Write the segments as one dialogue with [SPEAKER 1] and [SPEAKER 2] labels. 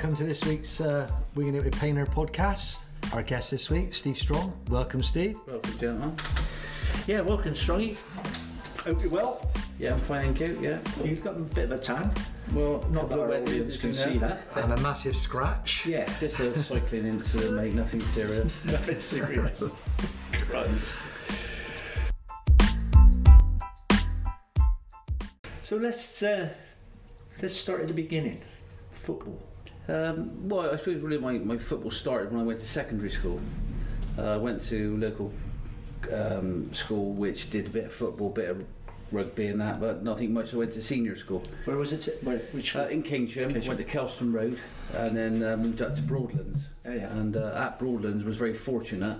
[SPEAKER 1] welcome to this week's uh, Winging It with Painter podcast. Our guest this week, Steve Strong. Welcome, Steve.
[SPEAKER 2] Welcome, gentlemen.
[SPEAKER 3] Yeah, welcome, Strongy. Hope you're well.
[SPEAKER 2] Yeah, I'm fine, thank you. Yeah.
[SPEAKER 3] You've got a bit of a tan.
[SPEAKER 2] Well,
[SPEAKER 3] Not that
[SPEAKER 2] couple
[SPEAKER 3] our audience can see
[SPEAKER 2] know.
[SPEAKER 3] that.
[SPEAKER 1] And a massive scratch.
[SPEAKER 3] Yeah,
[SPEAKER 2] Just a cycling into make nothing serious.
[SPEAKER 3] nothing serious. Christ. So let's uh, let's start at the beginning. Football.
[SPEAKER 2] Um, well, I suppose really my, my football started when I went to secondary school. Uh, I went to local um, school which did a bit of football, bit of rugby and that, but nothing much. I went to senior school
[SPEAKER 3] Where was it? Where, which?
[SPEAKER 2] uh, in Keynsham.
[SPEAKER 3] Keynsham.
[SPEAKER 2] Went to Kelston Road and then um, moved up to Broadlands.
[SPEAKER 3] oh yeah.
[SPEAKER 2] And uh, at Broadlands was very fortunate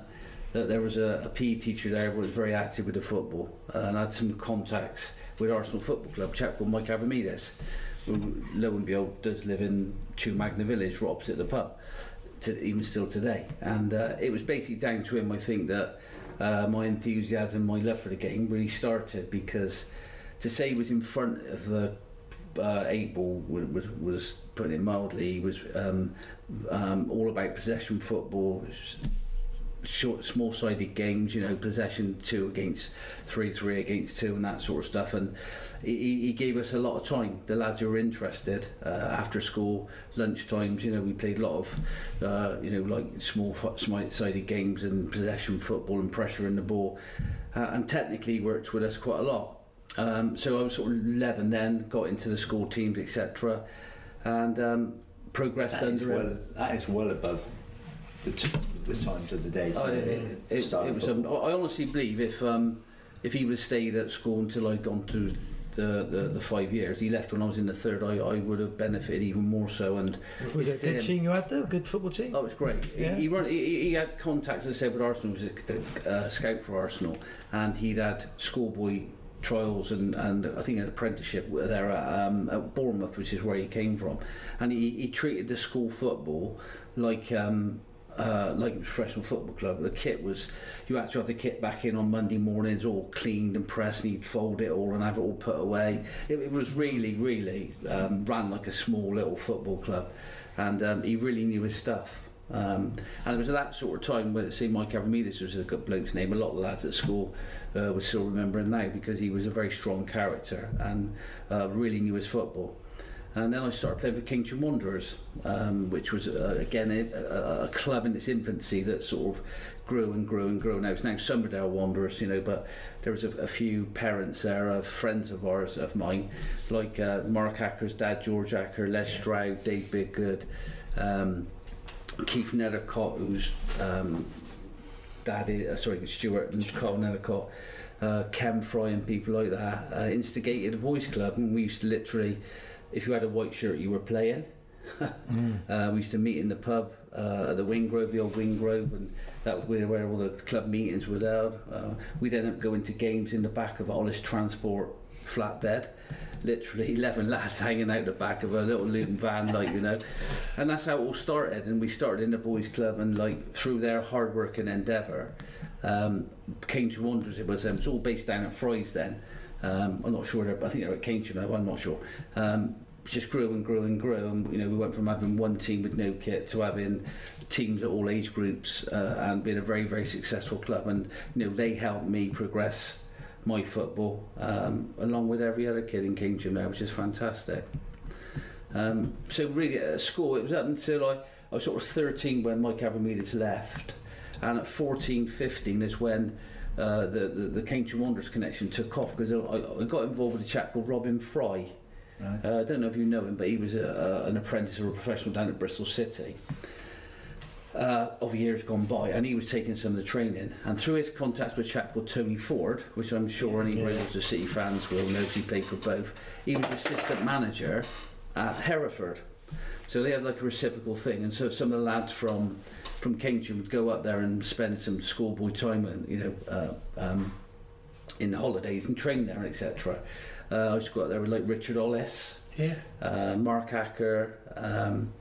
[SPEAKER 2] that there was a, a PE teacher there who was very active with the football uh, and had some contacts with Arsenal Football Club, a chap called Mike Avramidis, who lo and behold does live in Chew Magna Village, right opposite the pub, to, even still today. And uh, it was basically down to him, I think, that uh, my enthusiasm, my love for the game really started because to say he was in front of the uh, eight ball was, was putting it mildly. He was um, um, all about possession football, short, small-sided games. You know, possession two against three, three against two, and that sort of stuff. And he, he gave us a lot of time. The lads who were interested uh, after school, lunch times. You know, we played a lot of, uh, you know, like small, small-sided games and possession football and pressure in the ball. Uh, and technically worked with us quite a lot. Um, so I was sort of 11 then, got into the school teams, etc., and um, progressed
[SPEAKER 4] That is,
[SPEAKER 2] under
[SPEAKER 4] well,
[SPEAKER 2] him.
[SPEAKER 4] that is well above the, t- the times of the day.
[SPEAKER 2] Oh, it, it, it, it was. Um. I honestly believe if um, if he would have stayed at school until I'd gone through the, the, the five years, he left when I was in the third. I, I would have benefited even more so. And
[SPEAKER 1] Was it a good
[SPEAKER 2] um,
[SPEAKER 1] team you had there? A good football team?
[SPEAKER 2] Oh, it was great.
[SPEAKER 1] Yeah.
[SPEAKER 2] He, he, run, he, he had contacts, as I said, with Arsenal. He was a, a, a scout for Arsenal, and he'd had schoolboy trials and, and I think an apprenticeship there at, um, at Bournemouth, which is where he came from. And he, he treated the school football like um, uh, like a professional football club. The kit was you had to have the kit back in on Monday mornings, all cleaned and pressed, and he'd fold it all and have it all put away. It, it was really, really um, ran like a small little football club, and um, he really knew his stuff. Um, and it was at that sort of time where, say, Mike Avramidis was a good bloke's name. A lot of lads at school uh, would still remember him now because he was a very strong character and uh, really knew his football. And then I started playing for Keynsham Wanderers, um, which was uh, again a, a, club in its infancy that sort of grew and grew and grew. Now it's now Somerdale Wanderers, you know, but there was a, a few parents there, of friends of ours, of mine, like uh, Mark Acker's dad, George Acker, Les Stroud, Dave Biggood, um, Keith Nethercott, whose um, dad is, uh, sorry, Stuart and Carl Nethercott, uh, Ken Fry and people like that, uh, instigated a boys club and we used to literally, if you had a white shirt you were playing. uh, we used to meet in the pub uh, at the Wingrove, the old Wingrove, and that was where, where all the club meetings were held. Uh, we'd end up going to games in the back of Hollis Transport flatbed, literally 11 lads hanging out the back of a little Luton van, like, you know. And that's how it all started. And we started in the boys' club, and like through their hard work and endeavour, um, to Wanderers, it was, um, it was all based down at Fry's then. Um, I'm not sure, I think they're at Cambridge now, I'm not sure. Um, just grew and grew and grew, and you know we went from having one team with no kit to having teams at all age groups, uh, and being a very very successful club. And you know they helped me progress my football um, along with every other kid in Keynsham there, which is fantastic. Um, so really at school, it was up until I, I was sort of 13 when Mike Avramidis left, and at 14, 15 is when uh, the, the the Keynsham Wanderers connection took off because I, I got involved with a chap called Robin Fry.
[SPEAKER 3] Right.
[SPEAKER 2] Uh, I don't know if you know him, but he was a, a, an apprentice or a professional down at Bristol City uh, of years gone by, and he was taking some of the training. And through his contacts with a chap called Tony Ford, which I'm sure any
[SPEAKER 1] Yeah.
[SPEAKER 2] regulars City fans will know, he played for both. He was assistant manager at Hereford, so they had like a reciprocal thing. And so some of the lads from from Keynsham would go up there and spend some schoolboy time, and you know, uh, um, in the holidays and train there, etc. Uh, I used to go up there with like Richard Ollis
[SPEAKER 3] Yeah.
[SPEAKER 2] uh, Mark Acker, um,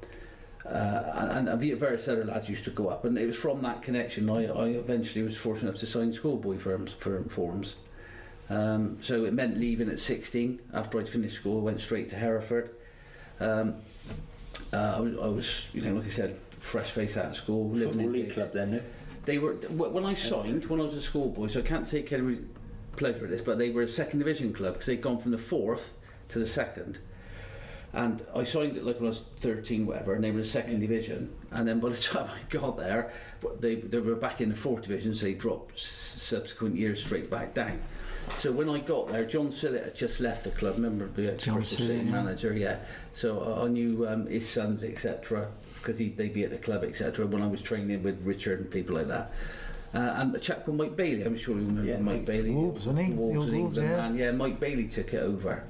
[SPEAKER 2] uh, and, and various other lads used to go up. And it was from that connection I, I eventually was fortunate enough to sign schoolboy firms, firm forms. Um, so it meant leaving at 16 after I'd finished school, went straight to Hereford. Um, uh, I, was, I was, you know, like I said, fresh face out of school, living in
[SPEAKER 4] League club then, no?
[SPEAKER 2] They were when I signed when I was a schoolboy, so I can't take any pleasure at this, but they were a second division club because they'd gone from the fourth to the second. And I signed it like when I was 13, whatever, and they were in the second division. And then by the time I got there, they, they were back in the fourth division, so they dropped s- subsequent years straight back down. So when I got there, John Sillett had just left the club. Remember the
[SPEAKER 1] John
[SPEAKER 2] Bristol
[SPEAKER 1] Sillett,
[SPEAKER 2] City
[SPEAKER 1] yeah.
[SPEAKER 2] manager? Yeah. So I I knew um, his sons, etc., because they'd be at the club, etc. When I was training with Richard and people like that. Uh, and a chap called Mike Bailey. I'm sure you remember
[SPEAKER 4] Yeah,
[SPEAKER 2] Mike
[SPEAKER 4] Mike
[SPEAKER 2] Bailey.
[SPEAKER 1] Wolves, wasn't he?
[SPEAKER 2] Wolves,
[SPEAKER 1] The old
[SPEAKER 2] and he was
[SPEAKER 1] Wolves, yeah.
[SPEAKER 2] man. Yeah, Mike Bailey took it over,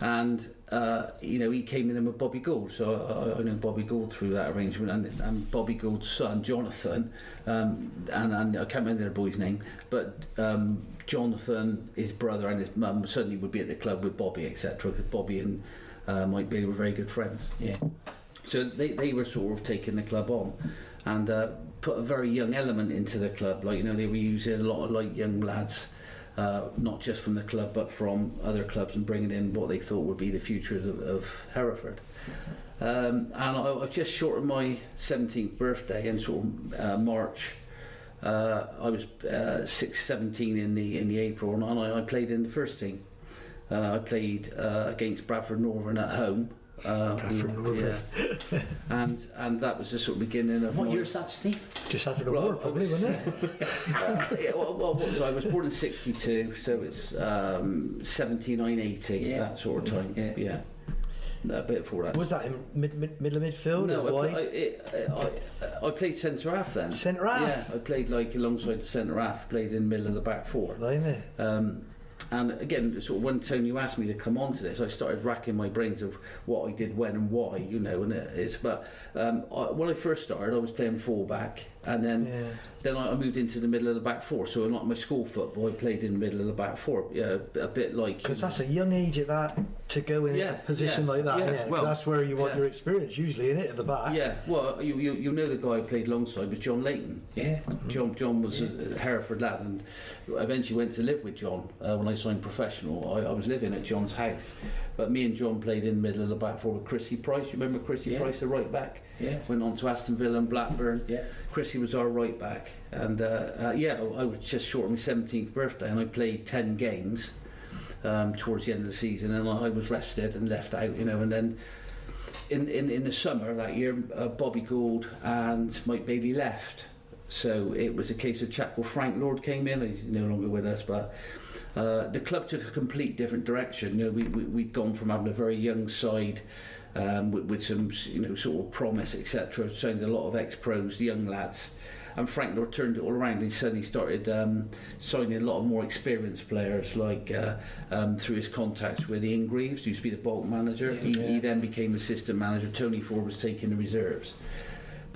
[SPEAKER 2] and uh, you know he came in with Bobby Gould. So I, I know Bobby Gould through that arrangement, and, and Bobby Gould's son Jonathan, um, and, and I can't remember their boy's name, but um, Jonathan, his brother, and his mum suddenly would be at the club with Bobby, etc. Because Bobby and uh, Mike Bailey were very good friends.
[SPEAKER 4] Yeah.
[SPEAKER 2] So they, they were sort of taking the club on and uh, put a very young element into the club. Like, you know, they were using a lot of like young lads, uh, not just from the club, but from other clubs and bringing in what they thought would be the future of, of Hereford. Um, and I, I just short of my 17th birthday in sort of uh, March. Uh, I was uh, 6, 17 in the in the April, and I, I played in the first team. Uh, I played uh, against Bradford Northern at home. Uh,
[SPEAKER 1] Bradford
[SPEAKER 2] Yeah. and and that was the sort of beginning of
[SPEAKER 3] What
[SPEAKER 2] my,
[SPEAKER 3] year's that, Steve?
[SPEAKER 1] Just after the
[SPEAKER 2] Well,
[SPEAKER 1] war, probably,
[SPEAKER 2] was-
[SPEAKER 1] wasn't it?
[SPEAKER 2] uh, yeah, well, well, what was I? I was born in 62, so it's um, 79, 80,
[SPEAKER 3] Yeah.
[SPEAKER 2] that sort of time.
[SPEAKER 3] Yeah.
[SPEAKER 2] Yeah. A bit before that.
[SPEAKER 1] Was that in mid, mid, middle of midfield
[SPEAKER 2] no,
[SPEAKER 1] or
[SPEAKER 2] I,
[SPEAKER 1] wide?
[SPEAKER 2] I, it, I, I played centre half then.
[SPEAKER 1] Centre half?
[SPEAKER 2] Yeah, I played like alongside the centre half, played in the middle of the back four.
[SPEAKER 1] Blimey.
[SPEAKER 2] Um, and again, sort of when Tony asked me to come on to this, I started racking my brains of what I did when and why, you know. And it is, but um, I, when I first started, I was playing fullback, and then
[SPEAKER 1] Yeah.
[SPEAKER 2] then I moved into the middle of the back four. So like my school football, I played in the middle of the back four. Yeah, a bit like
[SPEAKER 1] Because that's a young age at that to go in
[SPEAKER 2] Yeah,
[SPEAKER 1] a position
[SPEAKER 2] yeah,
[SPEAKER 1] like that,
[SPEAKER 2] yeah, well,
[SPEAKER 1] that's where you want your experience, usually, in it, at the back.
[SPEAKER 2] Yeah, well, you, you you know the guy I played alongside was John Layton.
[SPEAKER 3] Yeah.
[SPEAKER 2] John John was a a Hereford lad, and eventually went to live with John uh, when I signed professional. I, I was living at John's house, but me and John played in the middle of the back four with Chrissy Price. You remember Chrissy
[SPEAKER 3] Yeah.
[SPEAKER 2] Price, the right back?
[SPEAKER 3] Yeah.
[SPEAKER 2] Went on to Aston Villa and Blackburn.
[SPEAKER 3] Yeah.
[SPEAKER 2] Chrissy was our right back, and uh, uh, yeah, I was just short of my seventeenth birthday, and I played ten games um, towards the end of the season, and I was rested and left out, you know, and then. In, in, in the summer that year, uh, Bobby Gould and Mike Bailey left. So it was a case of chap called Frank Lord came in. He's no longer with us, but uh, the club took a complete different direction. You know, we, we we'd gone from having a very young side um, with, with some you know sort of promise, etc. Signed a lot of ex-pros, young lads, and Frank turned it all around. He suddenly started um, signing a lot of more experienced players, like uh, um, through his contacts with Ian Greaves, who used to be the bulk manager. He, he then became assistant manager. Tony Ford was taking the reserves.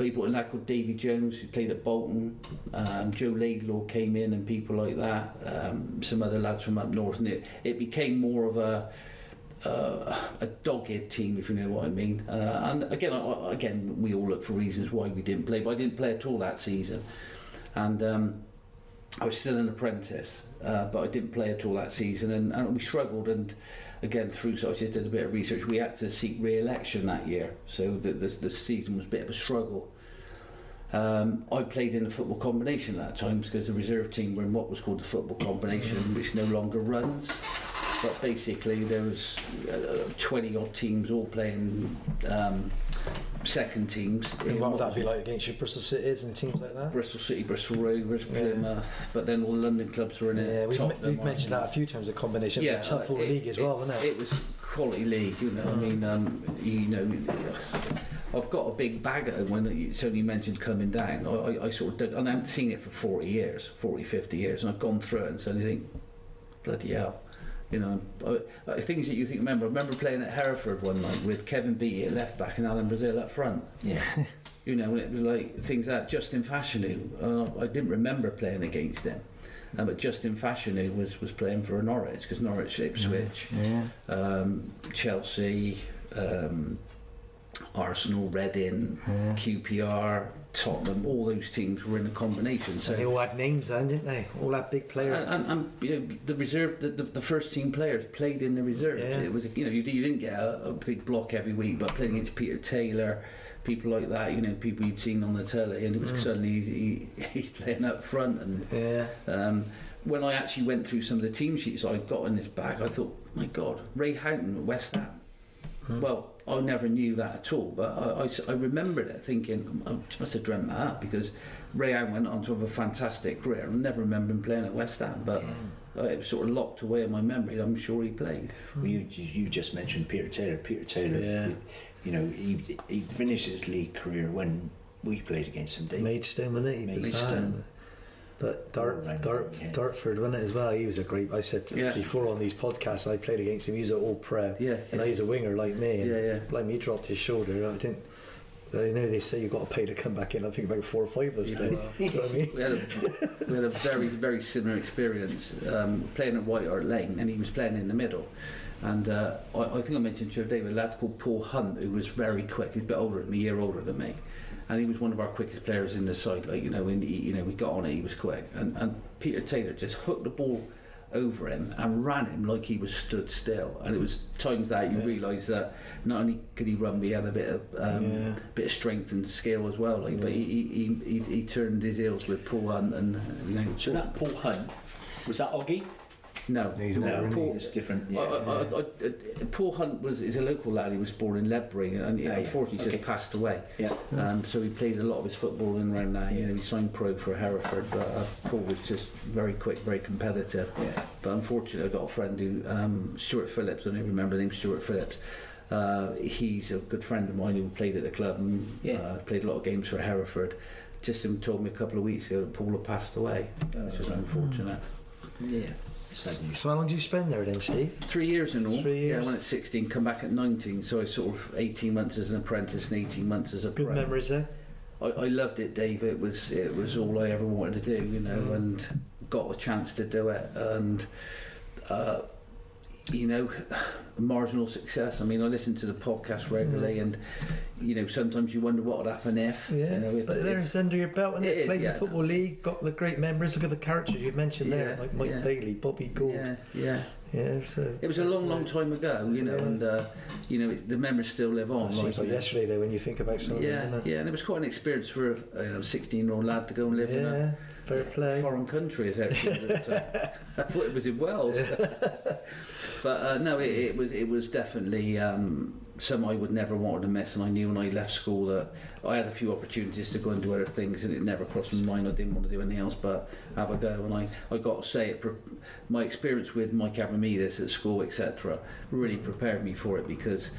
[SPEAKER 2] But he brought a lad called Davy Jones who played at Bolton. Um, Joe Laidlaw came in and people like that. Um, some other lads from up north, and it, it became more of a uh, a dogged team, if you know what I mean. Uh, and again, I, again, we all look for reasons why we didn't play, but I didn't play at all that season. And um, I was still an apprentice, uh, but I didn't play at all that season, and, and we struggled. And again, through so I just did a bit of research. We had to seek re-election that year, so the, the, the season was a bit of a struggle. Um, I played in the football combination at that time because the reserve team were in what was called the football combination, which no longer runs. But basically, there was uh, 20 odd teams all playing um, second teams.
[SPEAKER 1] And what would that be like against your Bristol Cities and teams like that?
[SPEAKER 2] Bristol City, Bristol Rovers,
[SPEAKER 1] Yeah.
[SPEAKER 2] Plymouth, but then all the London clubs were in it.
[SPEAKER 1] Yeah, we've,
[SPEAKER 2] Tottenham,
[SPEAKER 1] we've mentioned that a few times, the combination. Yeah, a tough
[SPEAKER 2] uh,
[SPEAKER 1] old league as well, wasn't it?
[SPEAKER 2] It was quality league, you know. I mean, um, you know, I've got a big bag of when you suddenly mentioned coming down. I, I, I sort of did, and I haven't seen it for 40 years, 40, 50 years, and I've gone through it and suddenly think, bloody hell. You know, I, I, things that you think remember. I remember playing at Hereford one night with Kevin Beattie at left back and Alan Brazil up front.
[SPEAKER 3] Yeah.
[SPEAKER 2] You know, it was like things like Justin Fashanu. Uh, I didn't remember playing against him. Um, but Justin Fashanu was, was playing for Norwich because Norwich Ipswich,
[SPEAKER 1] yeah.
[SPEAKER 2] um, Chelsea, um, Arsenal, Reading,
[SPEAKER 1] Yeah.
[SPEAKER 2] QPR, Tottenham, all those teams were in a combination. So
[SPEAKER 1] They all had names then, didn't they? All had big players.
[SPEAKER 2] and, and, and you know, the reserve, the, the, the first team players played in the reserves.
[SPEAKER 1] Yeah.
[SPEAKER 2] It was, you know, you, you didn't get a, a big block every week, but playing against Peter Taylor, people like that, you know, people you'd seen on the telly, and it was
[SPEAKER 1] Mm.
[SPEAKER 2] suddenly he's, he, he's playing up front. And
[SPEAKER 1] yeah.
[SPEAKER 2] um, when I actually went through some of the team sheets I got in this bag, I thought, my God, Ray Houghton at West Ham.
[SPEAKER 1] Hmm.
[SPEAKER 2] Well, I never knew that at all, but I remembered it thinking, I must have dreamt that up because Ray Allen went on to have a fantastic career. I never remember him playing at West Ham, but uh, it was sort of locked away in my memory. I'm sure he played.
[SPEAKER 4] Well, you, you you just mentioned Peter Taylor. Peter Taylor,
[SPEAKER 1] Yeah.
[SPEAKER 4] you know, he, he finished his league career when we played against him. Dave.
[SPEAKER 1] Maidstone, wasn't it? He was
[SPEAKER 4] Maidstone.
[SPEAKER 1] But Dart,
[SPEAKER 4] Right,
[SPEAKER 1] Dart,
[SPEAKER 4] yeah.
[SPEAKER 1] Dartford, wasn't it as well? He was a great. I said
[SPEAKER 2] Yeah.
[SPEAKER 1] before on these podcasts, I played against him. He was an all pro,
[SPEAKER 2] Yeah,
[SPEAKER 1] and
[SPEAKER 2] yeah.
[SPEAKER 1] he's a winger like me. And
[SPEAKER 2] Yeah, yeah.
[SPEAKER 1] Like me, he dropped his shoulder. I didn't. I know they say you've got to pay to come back in. I think about four or five of us
[SPEAKER 2] Yeah.
[SPEAKER 1] did. Do you know I mean?
[SPEAKER 2] We had a, we had a very, very similar experience um, playing at White Hart Lane, and he was playing in the middle. And uh, I, I think I mentioned to you today a lad called Paul Hunt, who was very quick. He's a bit older than me, a year older than me, and he was one of our quickest players in the side. Like you know, when he, you know we got on it, he was quick. And, and Peter Taylor just hooked the ball over him and ran him like he was stood still. And it was times that you
[SPEAKER 1] Yeah.
[SPEAKER 2] realise that not only could he run, but he had a bit of um,
[SPEAKER 1] Yeah.
[SPEAKER 2] bit of strength and skill as well. Like, but he, he, he, he, he turned his heels with Paul Hunt, and you know.
[SPEAKER 3] So that Paul Hunt, was that Oggy?
[SPEAKER 2] No,
[SPEAKER 1] He's
[SPEAKER 2] no.
[SPEAKER 1] older,
[SPEAKER 2] Paul,
[SPEAKER 4] It's different.
[SPEAKER 2] I,
[SPEAKER 4] Yeah.
[SPEAKER 2] I, I, I, Paul Hunt was is a local lad. He was born in Ledbury, and he
[SPEAKER 4] Yeah, yeah.
[SPEAKER 2] unfortunately
[SPEAKER 4] Okay.
[SPEAKER 2] just passed away.
[SPEAKER 4] yeah.
[SPEAKER 2] Um, so he played a lot of his football in around there. You know, he signed pro for Hereford, but uh, Paul was just very quick, very competitive.
[SPEAKER 4] Yeah.
[SPEAKER 2] But unfortunately, I got a friend who, um, Stuart Phillips, I don't even remember the name, Stuart Phillips. Uh, he's a good friend of mine who played at the club and
[SPEAKER 4] Yeah.
[SPEAKER 2] uh, played a lot of games for Hereford. Just him told me a couple of weeks ago that Paul had passed away, which was
[SPEAKER 4] Uh,
[SPEAKER 2] unfortunate.
[SPEAKER 4] yeah. News.
[SPEAKER 1] So how long did you spend there then, Steve?
[SPEAKER 2] Three years in all.
[SPEAKER 1] Three
[SPEAKER 2] Yeah,
[SPEAKER 1] years.
[SPEAKER 2] I went at 16, come back at 19, so I sort of 18 months as an apprentice and 18 months as a
[SPEAKER 1] Good
[SPEAKER 2] pro.
[SPEAKER 1] memories there.
[SPEAKER 2] I, I loved it, Dave. It was it was all I ever wanted to do, you know,
[SPEAKER 1] Mm.
[SPEAKER 2] and got a chance to do it. And uh, you know, marginal success. I mean, I listen to the podcast regularly, and you know, sometimes you wonder what would happen if.
[SPEAKER 1] Yeah,
[SPEAKER 2] You know, if,
[SPEAKER 1] but
[SPEAKER 2] if-
[SPEAKER 1] there's under your belt, and
[SPEAKER 2] is,
[SPEAKER 1] played
[SPEAKER 2] yeah.
[SPEAKER 1] the football league, got the great memories. Look at the characters you mentioned there, like Mike
[SPEAKER 2] yeah.
[SPEAKER 1] Bailey, Bobby Gould.
[SPEAKER 2] yeah, yeah.
[SPEAKER 1] Yeah, so
[SPEAKER 2] It was a long, long time ago, you know,
[SPEAKER 1] Yeah.
[SPEAKER 2] and uh, you know, it, the memories still live on.
[SPEAKER 1] It seems like
[SPEAKER 2] know.
[SPEAKER 1] yesterday though when you think about some of
[SPEAKER 2] Yeah,
[SPEAKER 1] them.
[SPEAKER 2] yeah, and it was quite an experience for a you know, 16 year old lad to go and live in a
[SPEAKER 1] fair play.
[SPEAKER 2] foreign country as actually. uh, I thought it was in Wales. but uh, no, it, it was it was definitely um, something I would never wanted to miss. And I knew when I left school that I had a few opportunities to go and do other things, and it never crossed my mind. I didn't want to do anything else but have a go. And I, I got to say it. My experience with Mike Avramidis at school, etc., really prepared me for it because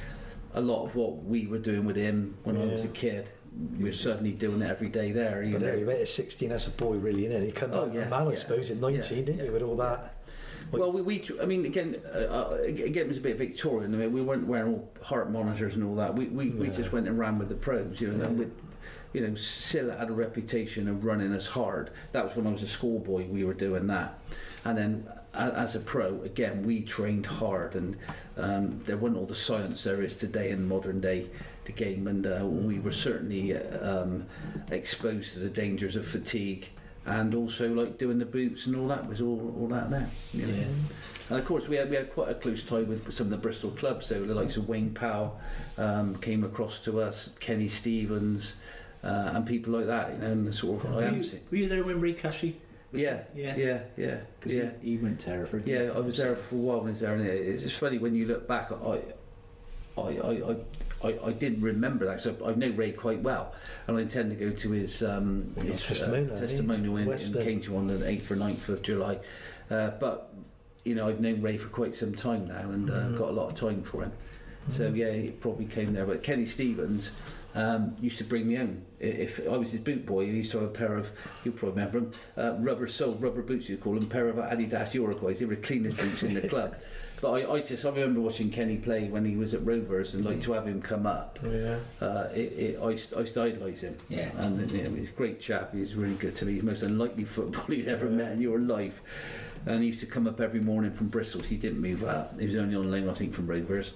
[SPEAKER 2] a lot of what we were doing with him when I was a kid, we were certainly doing it every day there. You
[SPEAKER 1] But
[SPEAKER 2] know.
[SPEAKER 1] he went at 16 as a boy, really, innit? He come
[SPEAKER 2] Oh,
[SPEAKER 1] back
[SPEAKER 2] yeah,
[SPEAKER 1] a man, I suppose, at 19,
[SPEAKER 2] Yeah,
[SPEAKER 1] didn't
[SPEAKER 2] yeah.
[SPEAKER 1] he, with all that?
[SPEAKER 2] Well, we, we I mean, again, uh, uh, again, it was a bit Victorian. I mean, we weren't wearing all heart monitors and all that. We we, we just went and ran with the pros, you know. And
[SPEAKER 1] Yeah.
[SPEAKER 2] with, you know, Silla had a reputation of running us hard. That was when I was a schoolboy. We were doing that, and then as a pro, again, we trained hard, and um, there wasn't all the science there is today in modern day the game, and uh, we were certainly uh, um, exposed to the dangers of fatigue. And also, like doing the boots and all that was all, all that there. You know?
[SPEAKER 1] Yeah.
[SPEAKER 2] And of course, we had we had quite a close tie with some of the Bristol clubs. So the likes of Wayne Powell um, came across to us, Kenny Stephens, uh, and people like that. You know, and sort of I
[SPEAKER 3] Were
[SPEAKER 2] am
[SPEAKER 3] you, were you there when Ray Cashy?
[SPEAKER 2] Yeah,
[SPEAKER 3] yeah,
[SPEAKER 2] yeah, yeah,
[SPEAKER 4] Because
[SPEAKER 2] yeah.
[SPEAKER 4] he, he went to Hereford.
[SPEAKER 2] Yeah, I was there for a while when I was there, and it- it's just funny when you look back. I, I, I, I, I, I didn't remember that, so I know Ray quite well, and I intend to go to his, um, his
[SPEAKER 1] testimonial,
[SPEAKER 2] uh, testimonial in, in Cambridge on the eighth or 9th of July. Uh, but you know, I've known Ray for quite some time now, and uh,
[SPEAKER 1] Mhm.
[SPEAKER 2] got a lot of time for him. So
[SPEAKER 1] Mhm.
[SPEAKER 2] yeah, he probably came there. But Kenny Stephens um, used to bring me home. If I was his boot boy, he used to have a pair of, you'll probably remember them, uh, rubber soled rubber boots, you call them, pair of Adidas Uruguays. They were the cleanest boots in the club. But I, I just, I remember watching Kenny play when he was at Rovers and like to have him come up.
[SPEAKER 1] Yeah.
[SPEAKER 2] Uh, it, it, I, I used to idolise him.
[SPEAKER 4] Yeah.
[SPEAKER 2] And you know, he's a great chap. He's really good to me. He's the most unlikely footballer you'd ever
[SPEAKER 1] Yeah.
[SPEAKER 2] met in your life. And he used to come up every morning from Bristol. He didn't move up. He was only on loan, I think, from Rovers.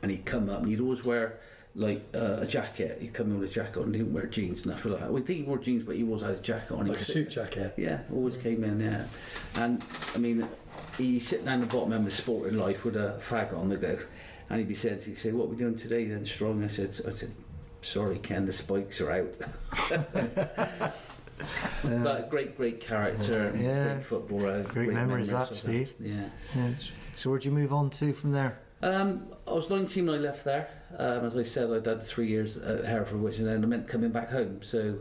[SPEAKER 2] And he'd come up and he'd always wear like uh, a jacket. He'd come in with a jacket on, he didn't wear jeans and stuff like that. We think he wore jeans, but he always had a jacket on.
[SPEAKER 1] Like a
[SPEAKER 2] He'd
[SPEAKER 1] suit jacket.
[SPEAKER 2] yeah, always came in, yeah. And I mean, he sit down the bottom end of sporting life with a fag on the go, and he'd be saying, he'd say, "What are we doing today then, Strong?" I said, "I said, sorry, Ken, the spikes are out." but great, great character,
[SPEAKER 1] Yeah.
[SPEAKER 2] great footballer,
[SPEAKER 1] Great memories that, Steve.
[SPEAKER 2] Yeah.
[SPEAKER 1] Yeah. So where'd you move on to from there?
[SPEAKER 2] Um, I was 19 when I left there. Um, as I said, I'd had three years at Hereford, which and then I meant coming back home. So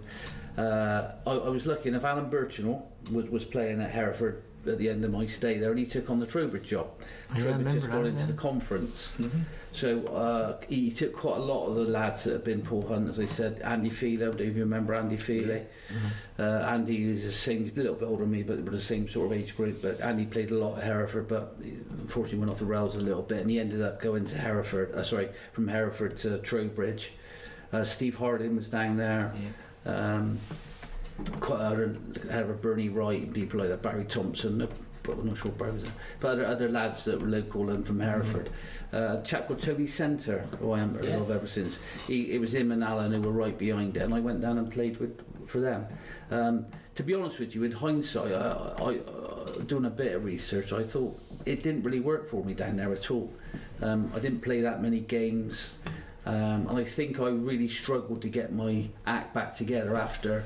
[SPEAKER 2] uh, I, I was lucky enough. Alan Birchenall was, was playing at Hereford at the end of my stay there, and he took on the Trowbridge job.
[SPEAKER 1] I
[SPEAKER 2] Trowbridge just got into
[SPEAKER 1] yeah.
[SPEAKER 2] the conference. So uh, he took quite a lot of the lads that have been Paul Hunt, as I said, Andy Feeley, I don't know if you remember Andy Feeley. Uh, Andy was the same, a little bit older than me, but we're the same sort of age group. But Andy played a lot at Hereford, but unfortunately went off the rails a little bit, and he ended up going to Hereford. Uh, sorry, from Hereford to Trowbridge. Uh, Steve Harding was down there. Um, quite other, other Bernie Wright and people like that, Barry Thompson. uh, But I'm not sure Barry was there. But other, other lads that were local and from Hereford. Uh, a chap called Toby Centre, who I am
[SPEAKER 3] Yeah.
[SPEAKER 2] love ever since. He, it was him and Alan who were right behind it, and I went down and played with for them. Um, to be honest with you, in hindsight, I, I, uh, doing a bit of research, I thought it didn't really work for me down there at all. Um, I didn't play that many games, um, and I think I really struggled to get my act back together after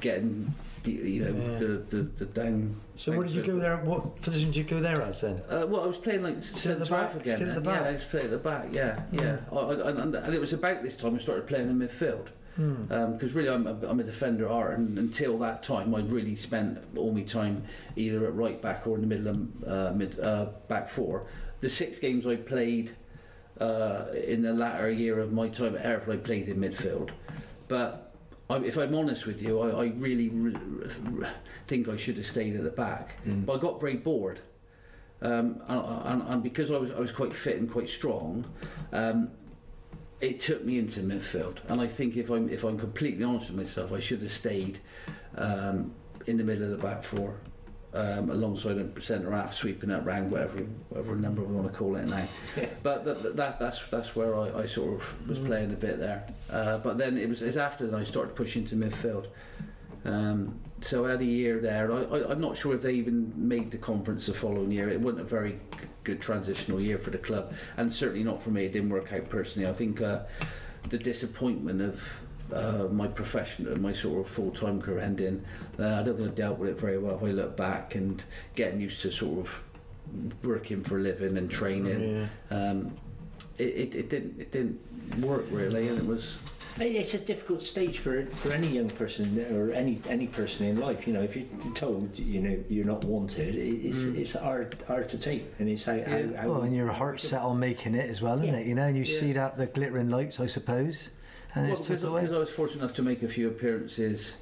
[SPEAKER 2] getting, the- you know,
[SPEAKER 1] Yeah.
[SPEAKER 2] the, the the down.
[SPEAKER 1] So where did you go there? What position did you go there as then?
[SPEAKER 2] Uh, well, I was playing like
[SPEAKER 1] Still at the back?
[SPEAKER 2] again.
[SPEAKER 1] Still the back?
[SPEAKER 2] Yeah, I was playing the back. Yeah, yeah. I, I, and, and it was about this time I started playing in midfield. Because really, I'm a, I'm a defender heart, and until that time, I'd really spent all my time either at right back or in the middle of uh, mid uh, back four. The six games I played uh, in the latter year of my time at Hereford, I played in midfield. But I, if I'm honest with you, I, I really re- re- think I should have stayed at the back. But I got very bored. Um, and, and, and because I was I was quite fit and quite strong, um, it took me into midfield. And I think if I'm if I'm completely honest with myself, I should have stayed um, in the middle of the back four, um, alongside a centre half, sweeping it round whatever whatever number we want to call it now. But that, that that's that's where I, I sort of was playing a bit there. Uh, but then it was it's after that I started pushing to midfield. Um, so I had a year there. I, I'm not sure if they even made the conference the following year. It wasn't a very g- good transitional year for the club, and certainly not for me. It didn't work out personally. I think uh, the disappointment of uh, my profession, my sort of full time career ending, uh, I don't think I dealt with it very well. If I look back and getting used to sort of working for a living and training,
[SPEAKER 1] Yeah.
[SPEAKER 2] um, it, it, it didn't it didn't work really, and it was.
[SPEAKER 3] It's a difficult stage for for any young person or any any person in life. You know, if you're told you know you're not wanted, it, it's it's hard hard to take, and it's how,
[SPEAKER 2] Yeah.
[SPEAKER 3] how, how
[SPEAKER 1] Well, and your heart's set on making it as well, isn't
[SPEAKER 3] Yeah.
[SPEAKER 1] it? You know, and you
[SPEAKER 2] Yeah.
[SPEAKER 1] see that the glittering lights, I suppose, and
[SPEAKER 2] Well,
[SPEAKER 1] it's took
[SPEAKER 2] because,
[SPEAKER 1] away.
[SPEAKER 2] because I was fortunate enough to make a few appearances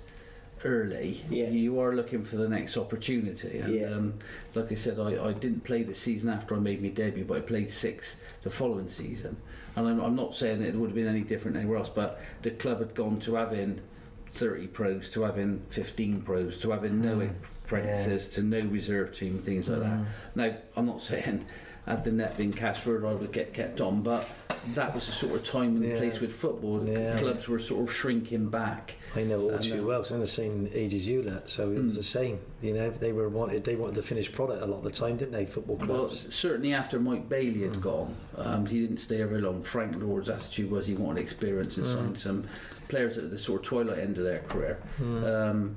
[SPEAKER 2] early,
[SPEAKER 3] Yeah.
[SPEAKER 2] you are looking for the next opportunity. And
[SPEAKER 3] Yeah.
[SPEAKER 2] um, like I said, I, I didn't play the season after I made my debut, but I played six the following season. And I'm, I'm not saying it would have been any different anywhere else, but the club had gone to having 30 pros, to having 15 pros, to having no
[SPEAKER 1] Mm.
[SPEAKER 2] apprentices, to no reserve team, things like
[SPEAKER 1] Mm.
[SPEAKER 2] that. Now, I'm not saying had the net been cast further, I would get kept on, but that was the sort of time and
[SPEAKER 1] Yeah.
[SPEAKER 2] place with football.
[SPEAKER 1] Yeah.
[SPEAKER 2] Clubs were sort of shrinking back.
[SPEAKER 1] I know all
[SPEAKER 2] I
[SPEAKER 1] too
[SPEAKER 2] know.
[SPEAKER 1] well I'm the same age as you, lot, so it was
[SPEAKER 2] Mm.
[SPEAKER 1] the same. You know, they were wanted they wanted the finished product a lot of the time, didn't they? Football clubs.
[SPEAKER 2] Well, certainly after Mike Bailey had
[SPEAKER 1] Mm.
[SPEAKER 2] gone, um, he didn't stay very long. Frank Lord's attitude was he wanted experience and
[SPEAKER 1] Mm.
[SPEAKER 2] signed some players at the sort of twilight end of their career.
[SPEAKER 1] Mm.
[SPEAKER 2] Um,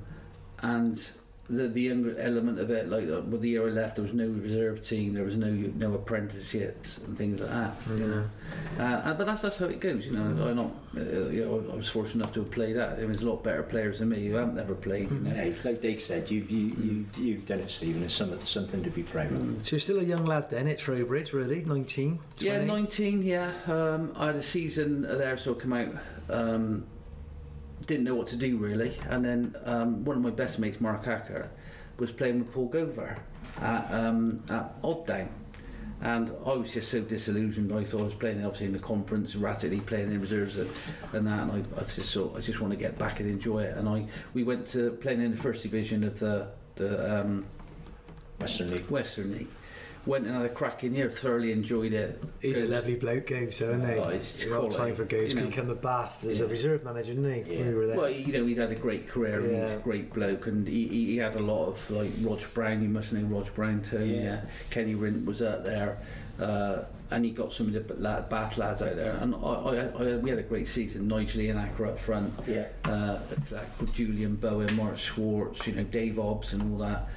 [SPEAKER 2] and the the younger element of it, like uh, with the year I left, there was no reserve team, there was no no apprenticeships and things like that. You know, uh, uh, but that's that's how it goes. You know, I'm not. Uh, you know, I was fortunate enough to have played that. I mean, there's a lot better players than me who haven't ever played. You know.
[SPEAKER 3] Hey, like Dave said, you you you you've done it, Stephen. It's something something to be proud of.
[SPEAKER 2] Mm.
[SPEAKER 1] So you're still a young lad then at Trowbridge, really, 19, 20?
[SPEAKER 2] Yeah, 19, yeah. Um, I had a season there, so I come out. Um, didn't know what to do really. And then um, one of my best mates, Mark Acker, was playing with Paul Gover at, um, at Odd Down. And I was just so disillusioned. I thought I was playing obviously in the conference, rapidly playing in reserves and, and that. And I, I just thought I just want to get back and enjoy it. And I we went to playing in the first division of the the um,
[SPEAKER 3] Western League.
[SPEAKER 2] Western League, went and had a cracking year. Thoroughly enjoyed it.
[SPEAKER 1] He's a lovely bloke, Gabe, so isn't he?
[SPEAKER 2] Oh, he's quality,
[SPEAKER 1] time for Gabe.
[SPEAKER 2] you
[SPEAKER 1] He come to Bath as a reserve manager, didn't he?
[SPEAKER 3] Yeah.
[SPEAKER 1] we were there.
[SPEAKER 2] Well, you know, he'd had a great career. and He was
[SPEAKER 1] Yeah.
[SPEAKER 2] a great bloke, and he, he, he had a lot of like Roger Brown. You must know Roger Brown too.
[SPEAKER 3] Yeah.
[SPEAKER 2] Yeah. Kenny Rint was out there, uh, and he got some of the lad, Bath lads out there. And I, I, I, we had a great season. Nigel Ian Acker up front,
[SPEAKER 3] Yeah.
[SPEAKER 2] uh, like Julian Bowen, Mark Schwartz, you know, Dave Obbs, and all that.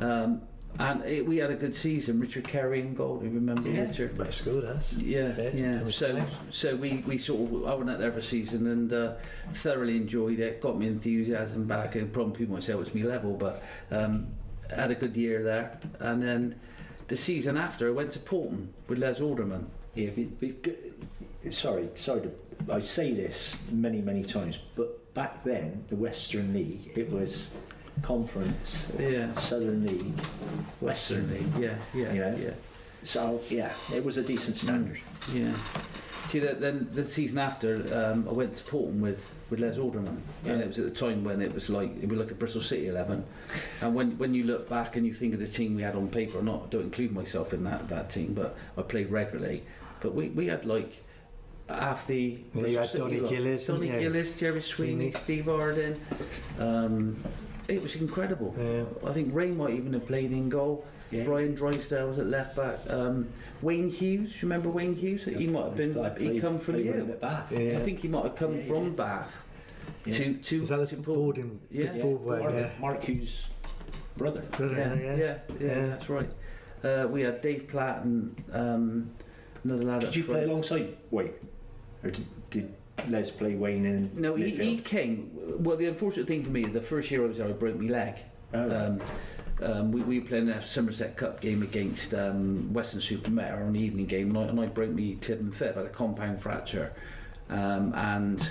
[SPEAKER 2] Um, and it, we had a good season. Richard Carey in goal. You remember
[SPEAKER 3] Yeah.
[SPEAKER 2] Richard?
[SPEAKER 1] That's good, that's.
[SPEAKER 2] Yeah,
[SPEAKER 1] Yeah,
[SPEAKER 2] yeah. So,
[SPEAKER 1] fine.
[SPEAKER 2] so we, we sort of I went out there for a season and uh, thoroughly enjoyed it. Got me enthusiasm back, and probably people might say it was me level, but um, had a good year there. And then the season after, I went to Paulton with Les Alderman.
[SPEAKER 3] Yeah, we, we've sorry, sorry to, I say this many, many times, but back then, the Western League, it was Conference,
[SPEAKER 2] Yeah,
[SPEAKER 3] Southern League, Western League.
[SPEAKER 2] yeah, yeah,
[SPEAKER 3] Yeah.
[SPEAKER 2] yeah,
[SPEAKER 3] So, yeah, it was a decent standard.
[SPEAKER 2] yeah. See, that, then the season after, um, I went to Paulton with, with Les Alderman, and it was at the time when it was like it was like a Bristol City eleven. And when when you look back and you think of the team we had on paper, not I don't include myself in that that team, but I played regularly. But we, we had like half the
[SPEAKER 1] Well, you had
[SPEAKER 2] Bristol City
[SPEAKER 1] Donny
[SPEAKER 2] lot.
[SPEAKER 1] Gillies,
[SPEAKER 2] Donny? Gillies, Jerry Sweeney,
[SPEAKER 1] Sweeney.
[SPEAKER 2] Steve Arden. Um, it was incredible.
[SPEAKER 1] Yeah.
[SPEAKER 2] I think Ray might even have played in goal.
[SPEAKER 3] Yeah.
[SPEAKER 2] Brian Drysdale was at left back. Um, Wayne Hughes, you remember Wayne Hughes? He might have been.
[SPEAKER 3] I
[SPEAKER 2] he come from
[SPEAKER 3] played with
[SPEAKER 2] you.
[SPEAKER 3] him at Bath.
[SPEAKER 1] Yeah.
[SPEAKER 2] I think he might have come
[SPEAKER 3] Yeah,
[SPEAKER 2] from
[SPEAKER 3] yeah.
[SPEAKER 2] Bath
[SPEAKER 3] Yeah.
[SPEAKER 2] to to
[SPEAKER 1] Is that
[SPEAKER 2] to
[SPEAKER 1] the
[SPEAKER 2] Paul.
[SPEAKER 1] boarding
[SPEAKER 2] Yeah.
[SPEAKER 1] big board?
[SPEAKER 3] Mark,
[SPEAKER 1] Yeah.
[SPEAKER 3] Mark Hughes' brother.
[SPEAKER 2] Yeah,
[SPEAKER 1] Yeah,
[SPEAKER 2] yeah, yeah,
[SPEAKER 1] yeah.
[SPEAKER 2] that's right. Uh, we had Dave Platt and um, another lad.
[SPEAKER 3] Did
[SPEAKER 2] up
[SPEAKER 3] you
[SPEAKER 2] front.
[SPEAKER 3] play alongside Wayne? Or did, did Les play Wayne in
[SPEAKER 2] No, he, he came. Well, the unfortunate thing for me, the first year I was there, I broke my leg.
[SPEAKER 3] Oh.
[SPEAKER 2] Um, um, we, we were playing a Somerset Cup game against um, Weston-super-Mare on the evening game, and I, and I broke my tib and fib, I had a compound fracture, um, and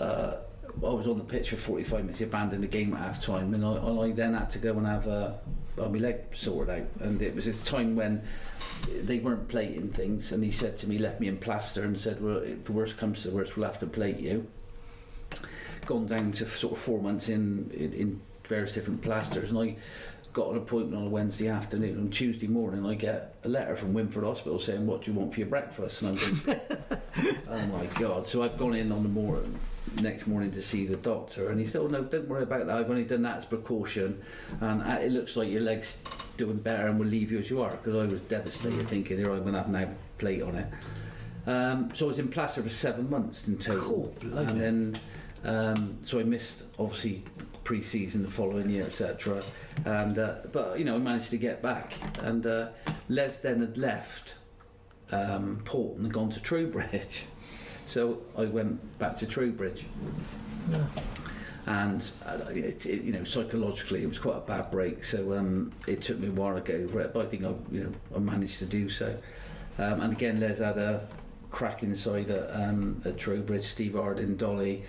[SPEAKER 2] uh, I was on the pitch for 45 minutes, he abandoned the game at half time, and I, and I then had to go and have uh, my leg sorted out, and it was a time when they weren't plating things, and he said to me, left me in plaster, and said, well, if the worst comes to the worst, we'll have to plate you. Gone down to sort of four months in, in, in various different plasters, and I got an appointment on a Wednesday afternoon. On Tuesday morning, I get a letter from Winford Hospital saying, "What do you want for your breakfast?" And I'm going, "Oh my God!" So I've gone in on the morning, next morning to see the doctor, and he said, "Oh no, don't worry about that. I've only done that as precaution, and uh, it looks like your leg's doing better, and we'll leave you as you are." Because I was devastated, thinking, "Here I'm going to have now plate on it." Um, so I was in plaster for seven months in total,
[SPEAKER 1] Cool,
[SPEAKER 2] and then um, so I missed obviously pre-season the following year, etc. And uh, but you know I managed to get back, and uh, Les then had left um, Portland and gone to Trowbridge, so I went back to Trowbridge. And uh, it, it, you know, psychologically, it was quite a bad break. So um, it took me a while to get over it, but I think I, you know, I managed to do so. Um, and again, Les had a crack inside at, um, at. Steve Arden, Dolly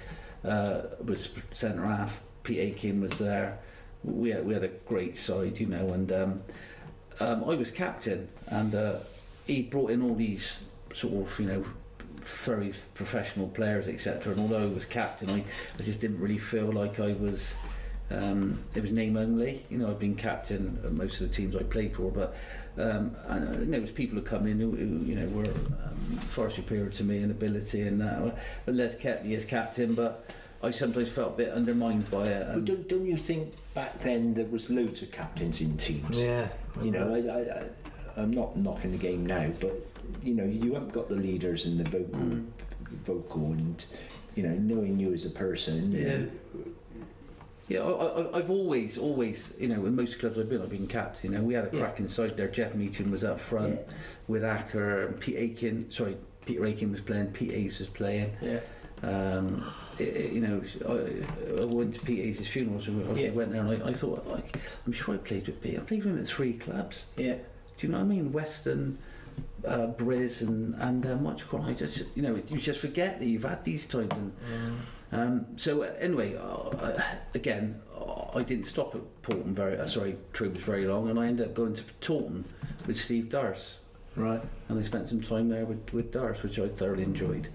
[SPEAKER 2] uh, was centre half. Pete Aiken was there. We had, we had a great side, you know, and um, um, I was captain, and uh, he brought in all these sort of, you know, very professional players, etc. And although I was captain, I, I just didn't really feel like I was. Um, it was name only. You know, I've been captain of most of the teams I played for, but um, and, uh, you know, it was people who come in who, who you know were um, far superior to me in ability and that. But Les kept me as captain, but I sometimes felt a bit undermined by it.
[SPEAKER 3] But don't, don't you think back then there was loads of captains in teams?
[SPEAKER 1] Yeah.
[SPEAKER 3] You know, I, I, I, I'm not knocking the game now, but you know, you haven't got the leaders and the vocal,
[SPEAKER 2] Mm.
[SPEAKER 3] vocal, and you know, knowing you as a person.
[SPEAKER 2] Yeah. Yeah, I, I, I've always, always, you know, in most clubs I've been, I've been capped. You know, we had a
[SPEAKER 3] Yeah.
[SPEAKER 2] inside there. Jeff Meacham was up front
[SPEAKER 3] Yeah.
[SPEAKER 2] with Acker and Pete Aiken. Sorry, Peter Aiken was playing. Pete Hayes was playing.
[SPEAKER 3] yeah.
[SPEAKER 2] Um, it, it- you know, I, I went to Pete Hayes' funeral, so I
[SPEAKER 3] Yeah.
[SPEAKER 2] went there and I, I thought, like, I'm sure I played with Pete. I played with him at three clubs.
[SPEAKER 3] Yeah.
[SPEAKER 2] Do you know what I mean? Western, uh, Briz, and and uh, you? I just, you know, you just forget that you've had these times. And um, so uh, anyway, uh, again, uh, I didn't stop at Paulton very. Uh, sorry, Troops very long, and I ended up going to Taunton with Steve Darce,
[SPEAKER 3] Right.
[SPEAKER 2] and I spent some time there with with Darce, which I thoroughly enjoyed.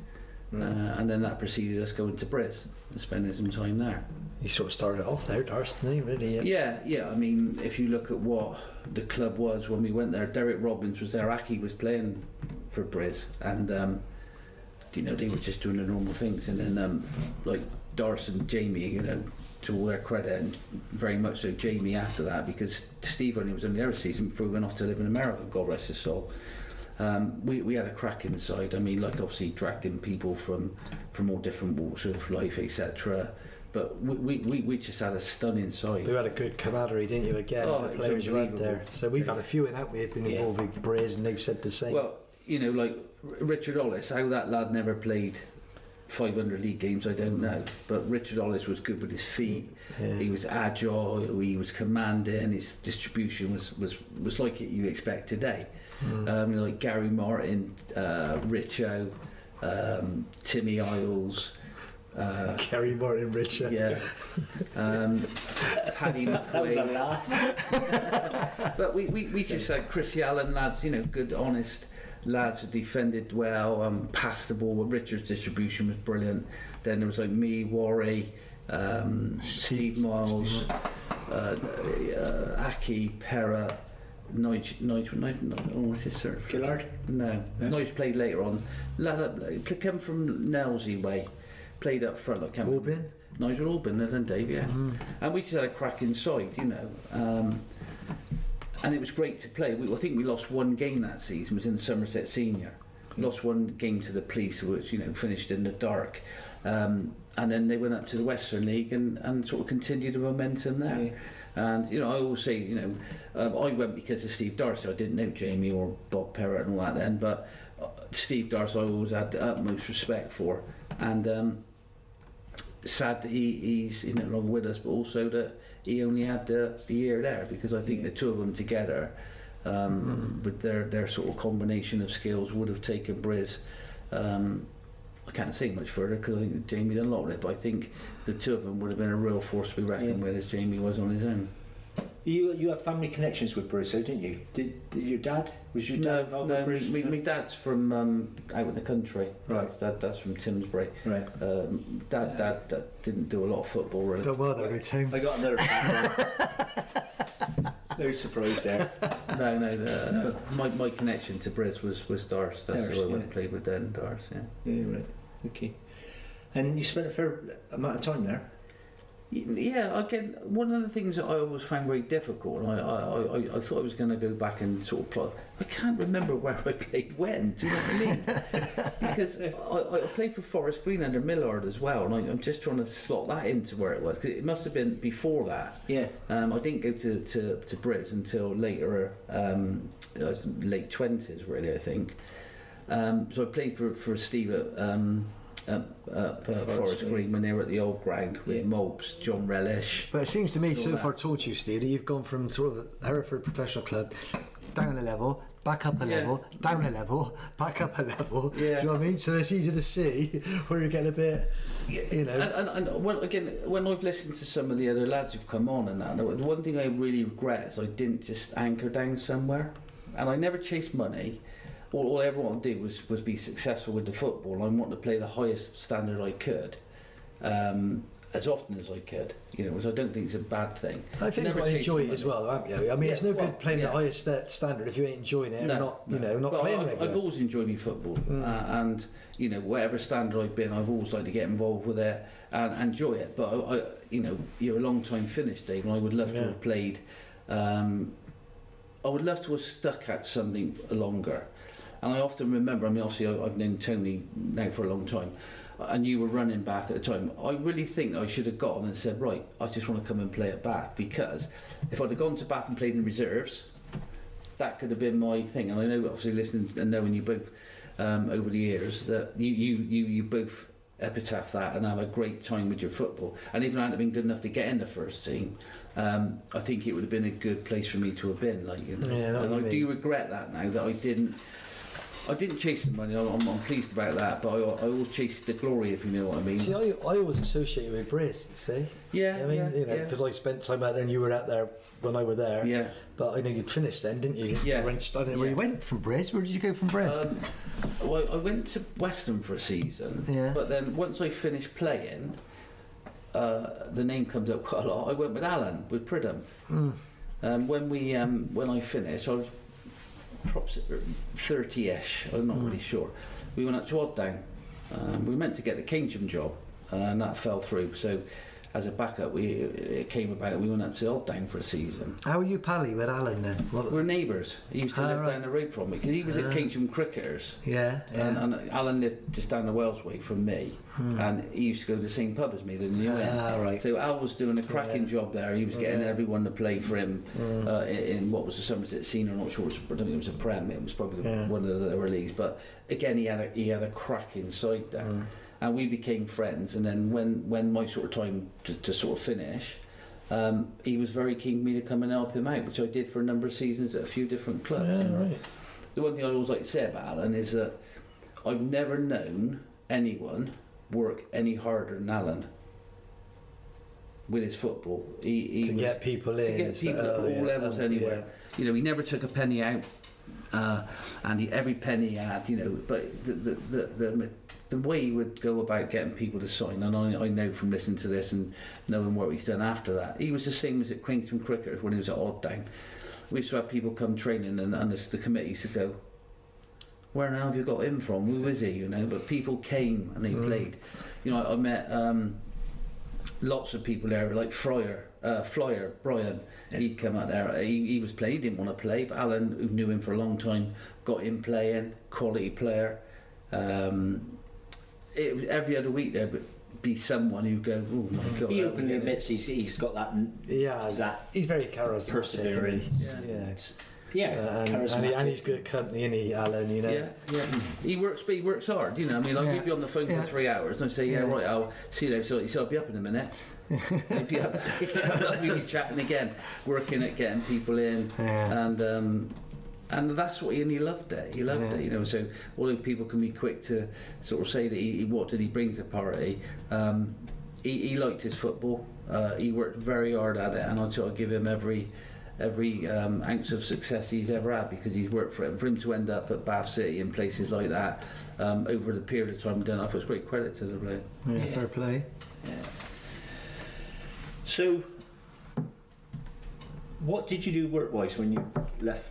[SPEAKER 2] Uh, and then that preceded us going to Briz and spending some time there.
[SPEAKER 1] He sort of started off there, he? Really?
[SPEAKER 2] Yeah. Yeah. I mean, if you look at what the club was when we went there, Derek Robbins was there. Aki was playing for Briz, and um, you know they were just doing the normal things. And then um, like Darce and Jamie, you know, to all their credit, and very much so Jamie after that, because Steve only was only there a season before he went off to live in America. God rest his soul. Um, we, we had a crack inside. I mean, like obviously dragged in people from from all different walks of life, etc. But we, we, we, we just had a stunning side.
[SPEAKER 1] You had a good camaraderie, didn't you? Again,
[SPEAKER 2] Oh,
[SPEAKER 1] the players you had there. So we've had a few in that we've been
[SPEAKER 3] Yeah.
[SPEAKER 1] involved with Braze, and they've said the same.
[SPEAKER 2] Well, you know, like Richard Ollis, how that lad never played 500 league games, I don't know. But Richard Ollis was good with his feet.
[SPEAKER 1] yeah.
[SPEAKER 2] He was agile. He was commanding. His distribution was was, was like it you expect today.
[SPEAKER 1] Mm.
[SPEAKER 2] Um, you know, like Gary Martin, uh, Richo, um, Timmy Isles. Uh,
[SPEAKER 1] Kerry Martin, Richard.
[SPEAKER 2] yeah, um, Paddy
[SPEAKER 3] That was a laugh.
[SPEAKER 2] But we, we, we just had Chrissy Allen lads, you know, good, honest lads who defended well, um, passed the ball. Richard's distribution was brilliant. Then there was like me, Worry, um, Steve Miles, uh, uh, Aki, Pera, Nige, Nige, Nige, Nige, oh, what's his surname?
[SPEAKER 3] Gillard?
[SPEAKER 2] No,
[SPEAKER 3] No?
[SPEAKER 2] Nige played later on. Lad, came from Nailsea way, played up front. I can't.
[SPEAKER 1] Albin.
[SPEAKER 2] Nigel Albin and then Dave, yeah.
[SPEAKER 1] Mm.
[SPEAKER 2] And we just had a crack inside, you know. Um, and it was great to play. We, I think we lost one game that season. It was in Somerset Senior. Lost one game to the police, which you know finished in the dark. Um, and then they went up to the Western League and, and sort of continued the momentum there.
[SPEAKER 3] Yeah.
[SPEAKER 2] And you know, I always say, you know, um, I went because of Steve Darcy. I didn't know Jamie or Bob Perrott and all that then, but uh, Steve Darcy I always had the utmost respect for. And um, sad that he, he's, he's no longer with us, but also that he only had the, the year there because I think
[SPEAKER 3] Yeah.
[SPEAKER 2] the two of them together, um, with their, their sort of combination of skills, would have taken Briz. Um, I can't say much further because I think Jamie done a lot with it, but I think the two of them would have been a real force to be reckoned
[SPEAKER 3] Yeah.
[SPEAKER 2] with as Jamie was on his own.
[SPEAKER 3] You you have family connections with Brusso, didn't you? Did, did your dad was your dad
[SPEAKER 2] No,
[SPEAKER 3] involved
[SPEAKER 2] no,
[SPEAKER 3] with Bruce?
[SPEAKER 2] me, me dad's from um, out in the country.
[SPEAKER 3] Right.
[SPEAKER 2] That's, that, that's from Timsbury.
[SPEAKER 3] Right.
[SPEAKER 2] Um, dad, dad, dad didn't do a lot of football really.
[SPEAKER 1] The mother, the team.
[SPEAKER 3] I got another. fact. no surprise there.
[SPEAKER 2] no, no. The, my, my connection to Briz was was Dars. That's
[SPEAKER 3] Dars,
[SPEAKER 2] who I went
[SPEAKER 3] yeah.
[SPEAKER 2] and played with then. Dars, yeah.
[SPEAKER 3] Yeah, right. Okay. And you spent a fair amount of time there.
[SPEAKER 2] Yeah, again, one of the things that I always found very difficult, and I, I, I, I thought I was going to go back and sort of plot. I can't remember where I played when. Do you know what I mean? because I, I played for Forest Green under Millard as well, and I, I'm just trying to slot that into where it was. 'cause it must have been before that.
[SPEAKER 3] Yeah.
[SPEAKER 2] Um, I didn't go to, to, to Brits until later, um, late twenties really, I think. Um, so I played for for Steve at, um, at, at uh, Forest
[SPEAKER 3] Green.
[SPEAKER 2] When they were at the old ground with
[SPEAKER 3] Yeah.
[SPEAKER 2] Mopes, John Relish.
[SPEAKER 1] But it seems to me, so
[SPEAKER 2] that.
[SPEAKER 1] far told you, Steve, that you've gone from sort of Hereford professional club down a level, back up a
[SPEAKER 2] Yeah.
[SPEAKER 1] level, down a level, back up a level. Do you know what I mean? So it's easy to see where you're getting a bit, you know.
[SPEAKER 2] And, and, and well, again, when I've listened to some of the other lads who've come on and that, the one thing I really regret is I didn't just anchor down somewhere, and I never chased money. All, all I ever wanted to do was, was be successful with the football. I wanted to play the highest standard I could, um, as often as I could. You know, which I don't think is a bad thing.
[SPEAKER 1] I think
[SPEAKER 2] Never
[SPEAKER 1] you've got to
[SPEAKER 2] chased
[SPEAKER 1] enjoy it as well, haven't you? I mean, it's no
[SPEAKER 2] well,
[SPEAKER 1] good playing
[SPEAKER 2] yeah.
[SPEAKER 1] the highest standard if you ain't enjoying it
[SPEAKER 2] No,
[SPEAKER 1] and not, you
[SPEAKER 2] no.
[SPEAKER 1] know, not
[SPEAKER 2] But
[SPEAKER 1] playing
[SPEAKER 2] I've. I've always enjoyed my football,
[SPEAKER 1] Mm.
[SPEAKER 2] uh, and you know whatever standard I've been, I've always liked to get involved with it and enjoy it. But I, I, you know, you're a long time Finnish, Dave, and I would love
[SPEAKER 1] Yeah.
[SPEAKER 2] to have played. Um, I would love to have stuck at something longer. And I often remember, I mean, obviously, I- I've known Tony now for a long time, and you were running Bath at the time. I really think I should have gone and said, right, I just want to come and play at Bath because if I'd have gone to Bath and played in reserves, that could have been my thing. And I know, obviously, listening and knowing you both um, over the years, that you, you, you, you both epitaph that and have a great time with your football. And even though I hadn't been good enough to get in the first team, um, I think it would have been a good place for me to have been. Like, you know,
[SPEAKER 1] Yeah,
[SPEAKER 2] and I
[SPEAKER 1] you
[SPEAKER 2] do
[SPEAKER 1] regret
[SPEAKER 2] that now that I didn't. I didn't chase the money. I'm, I'm pleased about that, but I, I always chased the glory, if you know what I mean.
[SPEAKER 1] See, I, I always associate you with Briz, see?
[SPEAKER 2] yeah,
[SPEAKER 1] I mean,
[SPEAKER 2] yeah,
[SPEAKER 1] you know,
[SPEAKER 2] yeah.
[SPEAKER 1] because I spent time out there and you were out there when I were there.
[SPEAKER 2] yeah.
[SPEAKER 1] But I know you'd finished then, didn't you?
[SPEAKER 2] Yeah.
[SPEAKER 1] You went, I don't know where
[SPEAKER 2] Yeah.
[SPEAKER 1] you went from Briz. Where did you go from Briz?
[SPEAKER 2] Um, well, I went to Western for a season,
[SPEAKER 1] Yeah.
[SPEAKER 2] but then once I finished playing, uh, the name comes up quite a lot. I went with Alan with Pridham. Um, when we um, when I finished, I was perhaps thirty-ish. I'm not really sure. We went up to Odd Down. Um, we were meant to get the Keynsham job, uh, and that fell through. So, as a backup, we it came about. We went up to Odd Down for a season.
[SPEAKER 1] How are you pally with Alan then? What,
[SPEAKER 2] We're neighbours. He used to
[SPEAKER 1] Ah,
[SPEAKER 2] live
[SPEAKER 1] right.
[SPEAKER 2] down the road from me because he was
[SPEAKER 1] Ah.
[SPEAKER 2] at Keynsham Cricketers.
[SPEAKER 1] yeah, yeah.
[SPEAKER 2] And, and Alan lived just down the Wells way from me, and he used to go to the same pub as me, the New Inn.
[SPEAKER 1] Hmm. Ah, right.
[SPEAKER 2] So Al was doing a cracking
[SPEAKER 1] Yeah.
[SPEAKER 2] job there. He was getting
[SPEAKER 1] Yeah. Hmm.
[SPEAKER 2] everyone to play for him uh, in, in what was the Somerset Senior. I'm not sure. It was, I don't think it was a Prem. It was probably
[SPEAKER 1] Yeah.
[SPEAKER 2] one of the lower leagues. But again, he had a, he had a cracking side there,
[SPEAKER 1] Hmm.
[SPEAKER 2] And we became friends. And then when when my sort of time to, to sort of finish. Um, he was very keen for me to come and help him out, which I did for a number of seasons at a few different clubs
[SPEAKER 1] Yeah, right.
[SPEAKER 2] the one thing I always like to say about Alan is that I've never known anyone work any harder than Alan with his football. He, he
[SPEAKER 1] to
[SPEAKER 2] was-
[SPEAKER 1] get people in.
[SPEAKER 2] to get people at all
[SPEAKER 1] yeah,
[SPEAKER 2] levels
[SPEAKER 1] um,
[SPEAKER 2] anywhere. You know, he never took a penny out, uh, and he, every penny he had, you know. But the the, the the the way he would go about getting people to sign, and I, I know from listening to this and knowing what he's done after that, he was the same as at Queenston Cricketers when he was at Odd Down. We used to have people come training, and, and the, the committee used to go, "Where now have you got him from? Who is he?" You know. But people came and they
[SPEAKER 1] Mm.
[SPEAKER 2] played. You know, I, I met. Um, lots of people there, like Fryer, uh, Flyer, Brian. He'd come out there. He, he was playing. He didn't want to play, but Alan, who knew him for a long time, got him playing. Quality player. Um, it was every other week there would be someone who go, "Oh my god!"
[SPEAKER 3] He openly admits he's, he's got that.
[SPEAKER 1] Yeah,
[SPEAKER 3] That
[SPEAKER 1] he's very charismatic.
[SPEAKER 3] persevering.
[SPEAKER 1] isn't? Yeah.
[SPEAKER 3] It's, yeah,
[SPEAKER 1] Uh, and, and, he, and he's good company, and he, Alan, you know.
[SPEAKER 2] Yeah, yeah. He works, but he works hard. You know, I mean, like
[SPEAKER 1] Yeah.
[SPEAKER 2] we'd be on the phone
[SPEAKER 1] Yeah.
[SPEAKER 2] for three hours, and I say, "Yeah,
[SPEAKER 1] Yeah.
[SPEAKER 2] right, I'll see you later." So he "I'll be up in a minute." He'd be up, we'd be chatting again, working at getting people in,
[SPEAKER 1] Yeah.
[SPEAKER 2] and um, and that's what he and he loved it. He loved
[SPEAKER 1] Yeah.
[SPEAKER 2] it, you know. So although people can be quick to sort of say that he, what did he bring to the party, um, he, he liked his football. Uh, he worked very hard at it, and I try to give him every every um, ounce of success he's ever had because he's worked for it. For him to end up at Bath City and places like that um, over the period of time we've done, I thought it's great credit to the player.
[SPEAKER 1] Yeah,
[SPEAKER 3] Yeah.
[SPEAKER 1] fair play.
[SPEAKER 2] Yeah.
[SPEAKER 3] So, what did you do work-wise when you left?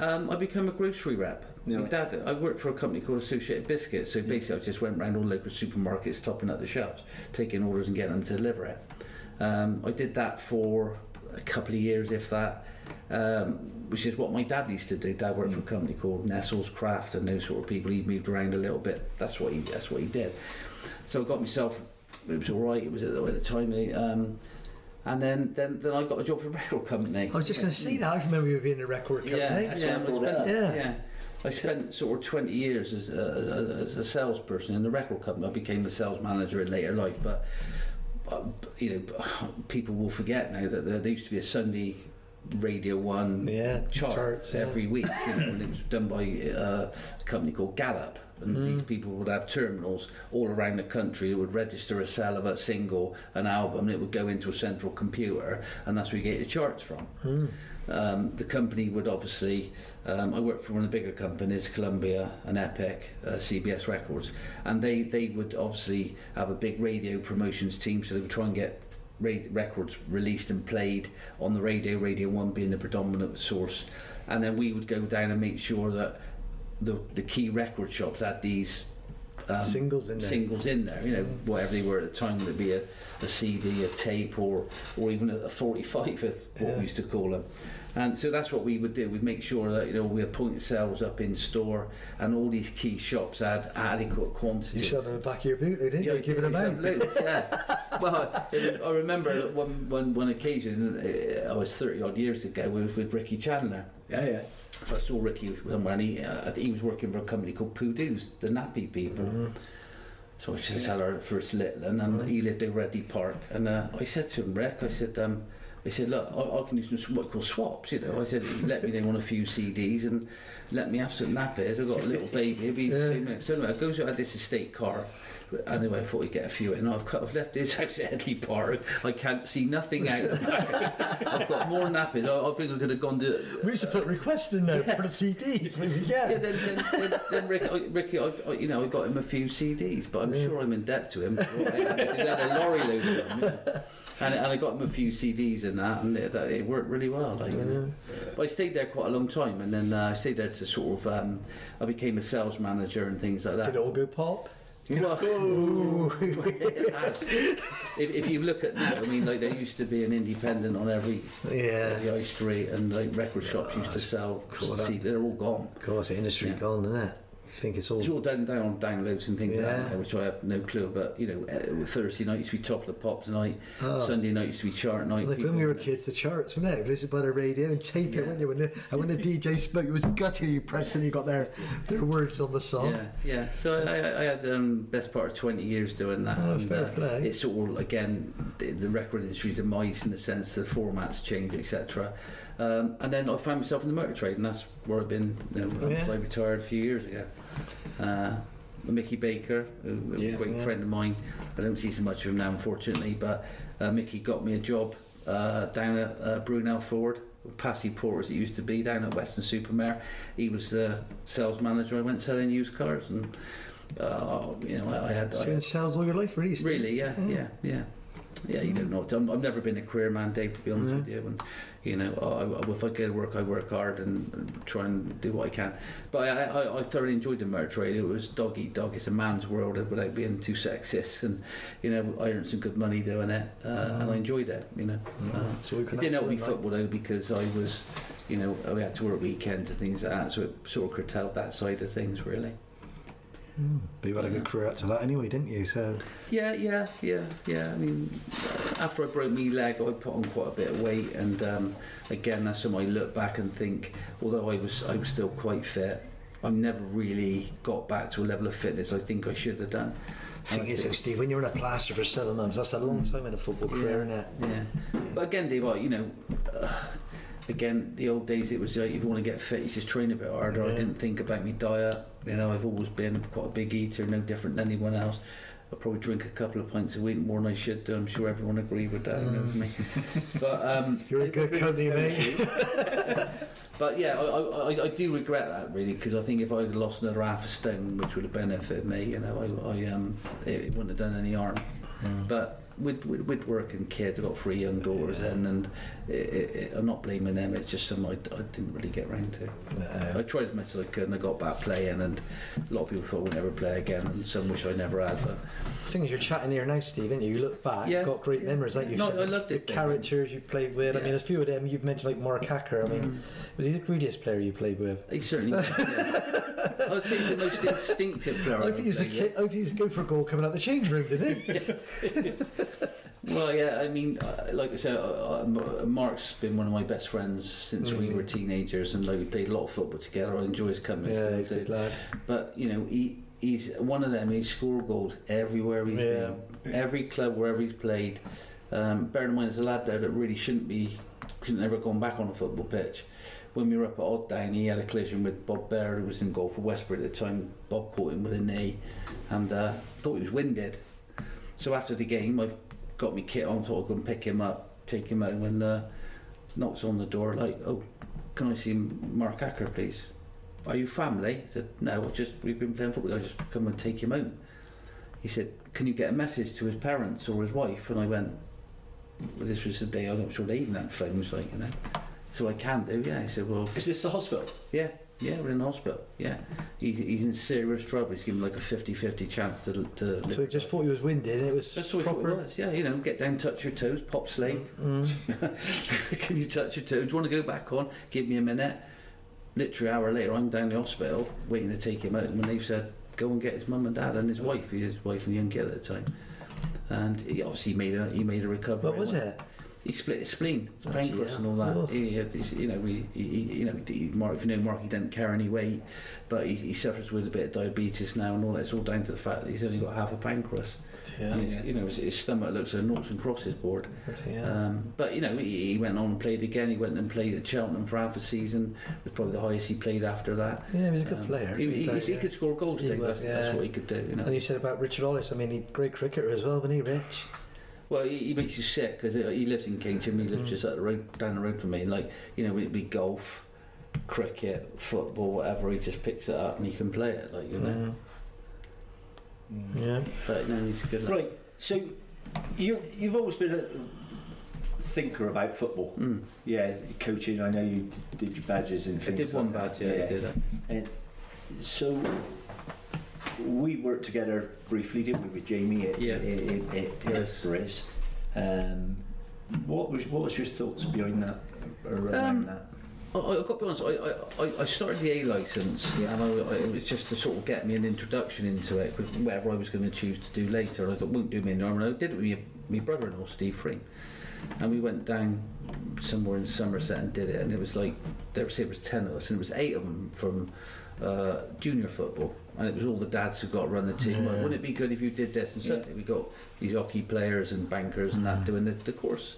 [SPEAKER 2] Um, I became a grocery rep.
[SPEAKER 3] Yeah.
[SPEAKER 2] My dad, I worked for a company called Associated Biscuits. So basically, I just went around all local supermarkets, topping up the shelves, taking orders and getting them to deliver it. Um, I did that for a couple of years, if that, um, which is what my dad used to do. Dad worked for a company called Nestle's Kraft and those sort of people. He moved around a little bit. That's what he. That's what he did. So I got myself. It was all right. It was at the, at the time. Um, and then, then, then I got a job for a record company.
[SPEAKER 1] I was just going to say that. I remember you being a record company.
[SPEAKER 2] Yeah,
[SPEAKER 3] That's
[SPEAKER 2] yeah,
[SPEAKER 3] what I
[SPEAKER 2] I
[SPEAKER 3] brought it
[SPEAKER 2] spent,
[SPEAKER 1] up.
[SPEAKER 2] yeah. I spent sort of 20 years as a, as, a, as a salesperson in the record company. I became a sales manager in later life, but you know, people will forget now that there, used to be a Sunday Radio One
[SPEAKER 1] Yeah,
[SPEAKER 2] chart
[SPEAKER 1] charts, yeah.
[SPEAKER 2] every week, you know, and it was done by uh, a company called Gallup. And
[SPEAKER 1] Mm.
[SPEAKER 2] these people would have terminals all around the country. It would register a sale of a single, an album, it would go into a central computer, and that's where you get your charts from.
[SPEAKER 1] Mm.
[SPEAKER 2] Um, the company would obviously, um, I worked for one of the bigger companies, Columbia and Epic, uh, CBS Records, and they, they would obviously have a big radio promotions team, so they would try and get ra- records released and played on the radio, Radio 1 being the predominant source. And then we would go down and make sure that the, the key record shops had these um,
[SPEAKER 1] Singles in there.
[SPEAKER 2] singles in there, you know, whatever they were at the time, would it be a, a CD, a tape, or or even a, a 45, if what
[SPEAKER 1] Yeah.
[SPEAKER 2] we used to call them. And so that's what we would do. We'd make sure that you know we had point sales up in store, and all these key shops had adequate quantity.
[SPEAKER 1] You shoved them in the back of your boot, they didn't you? Giving them out.
[SPEAKER 2] Yeah. well, it- I remember one, one, one occasion, uh, I was 30 odd years ago, we was with Ricky Chandler.
[SPEAKER 3] Yeah, yeah.
[SPEAKER 2] So I saw Ricky somewhere and he, uh, he was working for a company called Peaudouce, the nappy people.
[SPEAKER 1] Mm-hmm.
[SPEAKER 2] So I said, tell her first little and, and he lived over at Deep Park. And uh, I said to him, Rick, I said, um, He said, look, I, I can do some what you call swaps, you know. I said, let me name on a few CDs and let me have some nappies. I've got a little baby. Be
[SPEAKER 1] Yeah.
[SPEAKER 2] yeah. So anyway, I goes out this estate car. Anyway, I thought he'd get a few in. I've, cut, I've left this house at Headley Park. I can't see nothing out. I've got more nappies. I, I think I could have gone to...
[SPEAKER 1] We used to put requests in there for the CDs when you
[SPEAKER 2] Yeah, then, then, then, then Ricky, I- Ricky I, I, you know, I got him a few CDs, but I'm sure I'm in debt to him. He had a lorry load of them. Yeah. And, and I got him a few CDs and that, and it, it worked really well. Like, know. But I stayed there quite a long time, and then uh, I stayed there to sort of, um, I became a sales manager and things like that.
[SPEAKER 1] Did it all go pop?
[SPEAKER 2] Well, it has. If, if you look at now, I mean, like there used to be an independent on every
[SPEAKER 1] Yeah.
[SPEAKER 2] the high street, and like record shops used to sell.
[SPEAKER 1] that.
[SPEAKER 2] See, they're all gone.
[SPEAKER 1] Of course, the industry
[SPEAKER 2] Yeah.
[SPEAKER 1] gone, isn't it? Think it's all.
[SPEAKER 2] It's all down down on downloads and things like that, which I have no clue. But you know, uh, Thursday night used to be top of the pops night.
[SPEAKER 1] Oh.
[SPEAKER 2] Sunday night used to be chart night.
[SPEAKER 1] Like when we were kids, the charts, weren't it? Listen by the radio and tape it,
[SPEAKER 2] Yeah.
[SPEAKER 1] weren't you? When the, and when the DJ spoke, it was gutty. You pressed and you got their their words on the song.
[SPEAKER 2] Yeah, yeah. So I, I I had um, best part of twenty years doing that.
[SPEAKER 1] Oh,
[SPEAKER 2] and,
[SPEAKER 1] fair
[SPEAKER 2] uh,
[SPEAKER 1] play.
[SPEAKER 2] It's all again the, the record industry's demise in the sense the formats changed, etc. Um, and then I found myself in the motor trade, and that's where I've been. You know,
[SPEAKER 1] Oh, yeah.
[SPEAKER 2] I retired a few years ago. Uh, Mickey Baker, a, a
[SPEAKER 3] Yeah.
[SPEAKER 2] great
[SPEAKER 1] Yeah.
[SPEAKER 2] friend of mine. I don't see so much of him now, unfortunately. But uh, Mickey got me a job uh, down at uh, Brunel Ford. Passy Port as it used to be down at Weston-super-Mare. He was the sales manager. I went selling used cars and uh, you know I, I had
[SPEAKER 1] So
[SPEAKER 2] I
[SPEAKER 1] in sales all your life, really? Steve?
[SPEAKER 2] really yeah yeah yeah yeah you don't know I'm, I've never been a career man Dave to be honest with you and you know I, if I go to work I work hard and, try and do what I can. But I, I, I thoroughly enjoyed the motor trade it was dog eat dog. It's a man's world without being too sexist and you know I earned some good money doing it. Uh, and I enjoyed it you know. Uh,
[SPEAKER 1] So we
[SPEAKER 2] it didn't help me football though because I was, you know, I had to work weekends and things like that, so it sort of curtailed that side of things really.
[SPEAKER 1] Mm. But you had a good career to that anyway, didn't you? So
[SPEAKER 2] Yeah, yeah, yeah, yeah. I mean, after I broke my leg, I put on quite a bit of weight, and um, again, that's when I look back and think, although I was, I was still quite fit. I never really got back to a level of fitness I think I should have done.
[SPEAKER 1] thing is,
[SPEAKER 2] think-
[SPEAKER 1] Steve, when you're in a plaster for seven months, that's a long time in a football career, isn't it?
[SPEAKER 2] Yeah. But again, Dave, you know, uh, again, the old days it was like if you want to get fit, you just train a bit harder. I didn't think about my diet. You know, I've always been quite a big eater, no different than anyone else. I probably drink a couple of pints a week more than I should do. I'm sure everyone agreed with that. You know, me. But um,
[SPEAKER 1] you're in good company, mate.
[SPEAKER 2] but yeah, I, I, I- I do regret that really because I think if I had lost another half a stone, which would have benefited me, you know, I, I um, it, it wouldn't have done any harm. But with, with, with work and kids, I've got three young daughters, then, and it, it, I'm not blaming them. It's just something I, I didn't really get round to. I tried as much as I could, and I got back playing, and a lot of people thought we'd never play again, and some wish I never had. But
[SPEAKER 1] thing is, you're chatting here now, Steve, aren't you? You look back,
[SPEAKER 2] Yeah,
[SPEAKER 1] got great
[SPEAKER 2] yeah.
[SPEAKER 1] memories, like you
[SPEAKER 2] No,
[SPEAKER 1] said.
[SPEAKER 2] I
[SPEAKER 1] the-
[SPEAKER 2] loved it,
[SPEAKER 1] The characters you played with. I
[SPEAKER 2] Yeah.
[SPEAKER 1] mean, a few of them you've mentioned, like Mark Hacker. I mean,
[SPEAKER 2] Mm.
[SPEAKER 1] was he the greediest player you played with?
[SPEAKER 2] he certainly, was, yeah. I would say he's the most instinctive player.
[SPEAKER 1] I
[SPEAKER 2] I've
[SPEAKER 1] think he was a
[SPEAKER 2] played with.
[SPEAKER 1] kid. I think he was go for a goal coming out the change room, didn't he?
[SPEAKER 2] Well, yeah, I mean, uh, like I said, uh, uh, Mark's been one of my best friends since we were teenagers, and like we played a lot of football together. I enjoy his company.
[SPEAKER 1] yeah,
[SPEAKER 2] still
[SPEAKER 1] he's a
[SPEAKER 2] do.
[SPEAKER 1] good lad.
[SPEAKER 2] But you know, he he's one of them. He scored goals everywhere he's
[SPEAKER 1] Yeah.
[SPEAKER 2] been, every club wherever he's played. Um, bear in mind, there's a lad there that really shouldn't be, shouldn't ever gone back on a football pitch. When we were up at Odd Down, he had a collision with Bob Baird, who was in goal for Westbury at the time. Bob caught him with a knee, and uh, thought he was winded. So after the game, I got my kit on, thought I'd go and pick him up, take him out, and uh, knocks on the door like, "Oh, can I see Mark Acker, please?" Are you family? I said, No, I've just we've been playing football. I just come and take him out. He said, Can you get a message to his parents or his wife? And I went, well, This was the day I'm not sure they even had phones, like you know. So I can't do, yeah. He said, Well,
[SPEAKER 3] Is this the hospital?
[SPEAKER 2] yeah, yeah, we're in the hospital. Yeah, he's, he's in serious trouble. He's given like a 50-50 chance to to.
[SPEAKER 1] So he just thought he was winded, and it was
[SPEAKER 2] That's what I thought it was. Yeah, you know, get down, touch your toes, pop slate.
[SPEAKER 1] Mm.
[SPEAKER 2] Can you touch your toes? Do you want to go back on? Give me a minute. Literally, hour later, I'm down the hospital waiting to take him out, and they said, "Go and get his mum and dad and his wife, his wife and young kid at the time." And he obviously made a he made a recovery.
[SPEAKER 1] What was it?
[SPEAKER 2] He split his spleen, pancreas, and all that. He had this, you know, he, he, he- you know, he, Mark, if you know Mark, he doesn't carry any weight, but he, he suffers with a bit of diabetes now, and all that. It's all down to the fact that he's only got half a pancreas,
[SPEAKER 1] Yeah.
[SPEAKER 2] and his, you know, his, his stomach looks like a noughts and crosses board.
[SPEAKER 1] Yeah.
[SPEAKER 2] Um, but you know, he, he went on and played again. He went and played at Cheltenham for half a season. It Was probably the highest he played after that.
[SPEAKER 1] yeah, he was a good
[SPEAKER 2] Um,
[SPEAKER 1] player.
[SPEAKER 2] He, he,
[SPEAKER 1] But,
[SPEAKER 2] he could score goals.
[SPEAKER 1] He
[SPEAKER 2] Dave.
[SPEAKER 1] was,
[SPEAKER 2] that's, that's what he could do. You know.
[SPEAKER 1] And you said about Richard Hollis, I mean, he's a great cricketer as well, wasn't he, Rich?
[SPEAKER 2] Well, he, he makes you sick because he lives in Kingston. He lives
[SPEAKER 1] Mm.
[SPEAKER 2] just up the road, down the road from me. Like you know, it'd be golf, cricket, football, whatever. He just picks it up and he can play it. Like you know.
[SPEAKER 1] Mm. Yeah.
[SPEAKER 2] But no, he's a good. lad.
[SPEAKER 3] Right. So you you've always been a thinker about football.
[SPEAKER 2] Mm.
[SPEAKER 3] Yeah, coaching. I know you did your badges and things.
[SPEAKER 2] I
[SPEAKER 3] things.
[SPEAKER 2] did one
[SPEAKER 3] like
[SPEAKER 2] bad.
[SPEAKER 3] that.
[SPEAKER 2] Yeah, I did. that.
[SPEAKER 3] And so we worked together briefly, didn't we, with Jamie at,
[SPEAKER 2] Yeah.
[SPEAKER 3] at, at, at
[SPEAKER 2] Yes.
[SPEAKER 3] Briz. Um, what was what was your thoughts behind that? Around
[SPEAKER 2] Um,
[SPEAKER 3] that?
[SPEAKER 2] I, I got to be honest. I, I, I started the A license,
[SPEAKER 3] Yeah.
[SPEAKER 2] and I, I, it was just to sort of get me an introduction into it, whatever I was going to choose to do later. And I thought, won't do me any harm. And I did it with my, my brother-in-law, Steve Free, and we went down somewhere in Somerset and did it. And it was like there was it was ten of us, and it was eight of them from uh, junior football, and it was all the dads who got to run the team.
[SPEAKER 1] Yeah.
[SPEAKER 2] Wouldn't it be good if you did this? And
[SPEAKER 3] Yeah.
[SPEAKER 2] suddenly we got these hockey players and bankers and that doing the, the course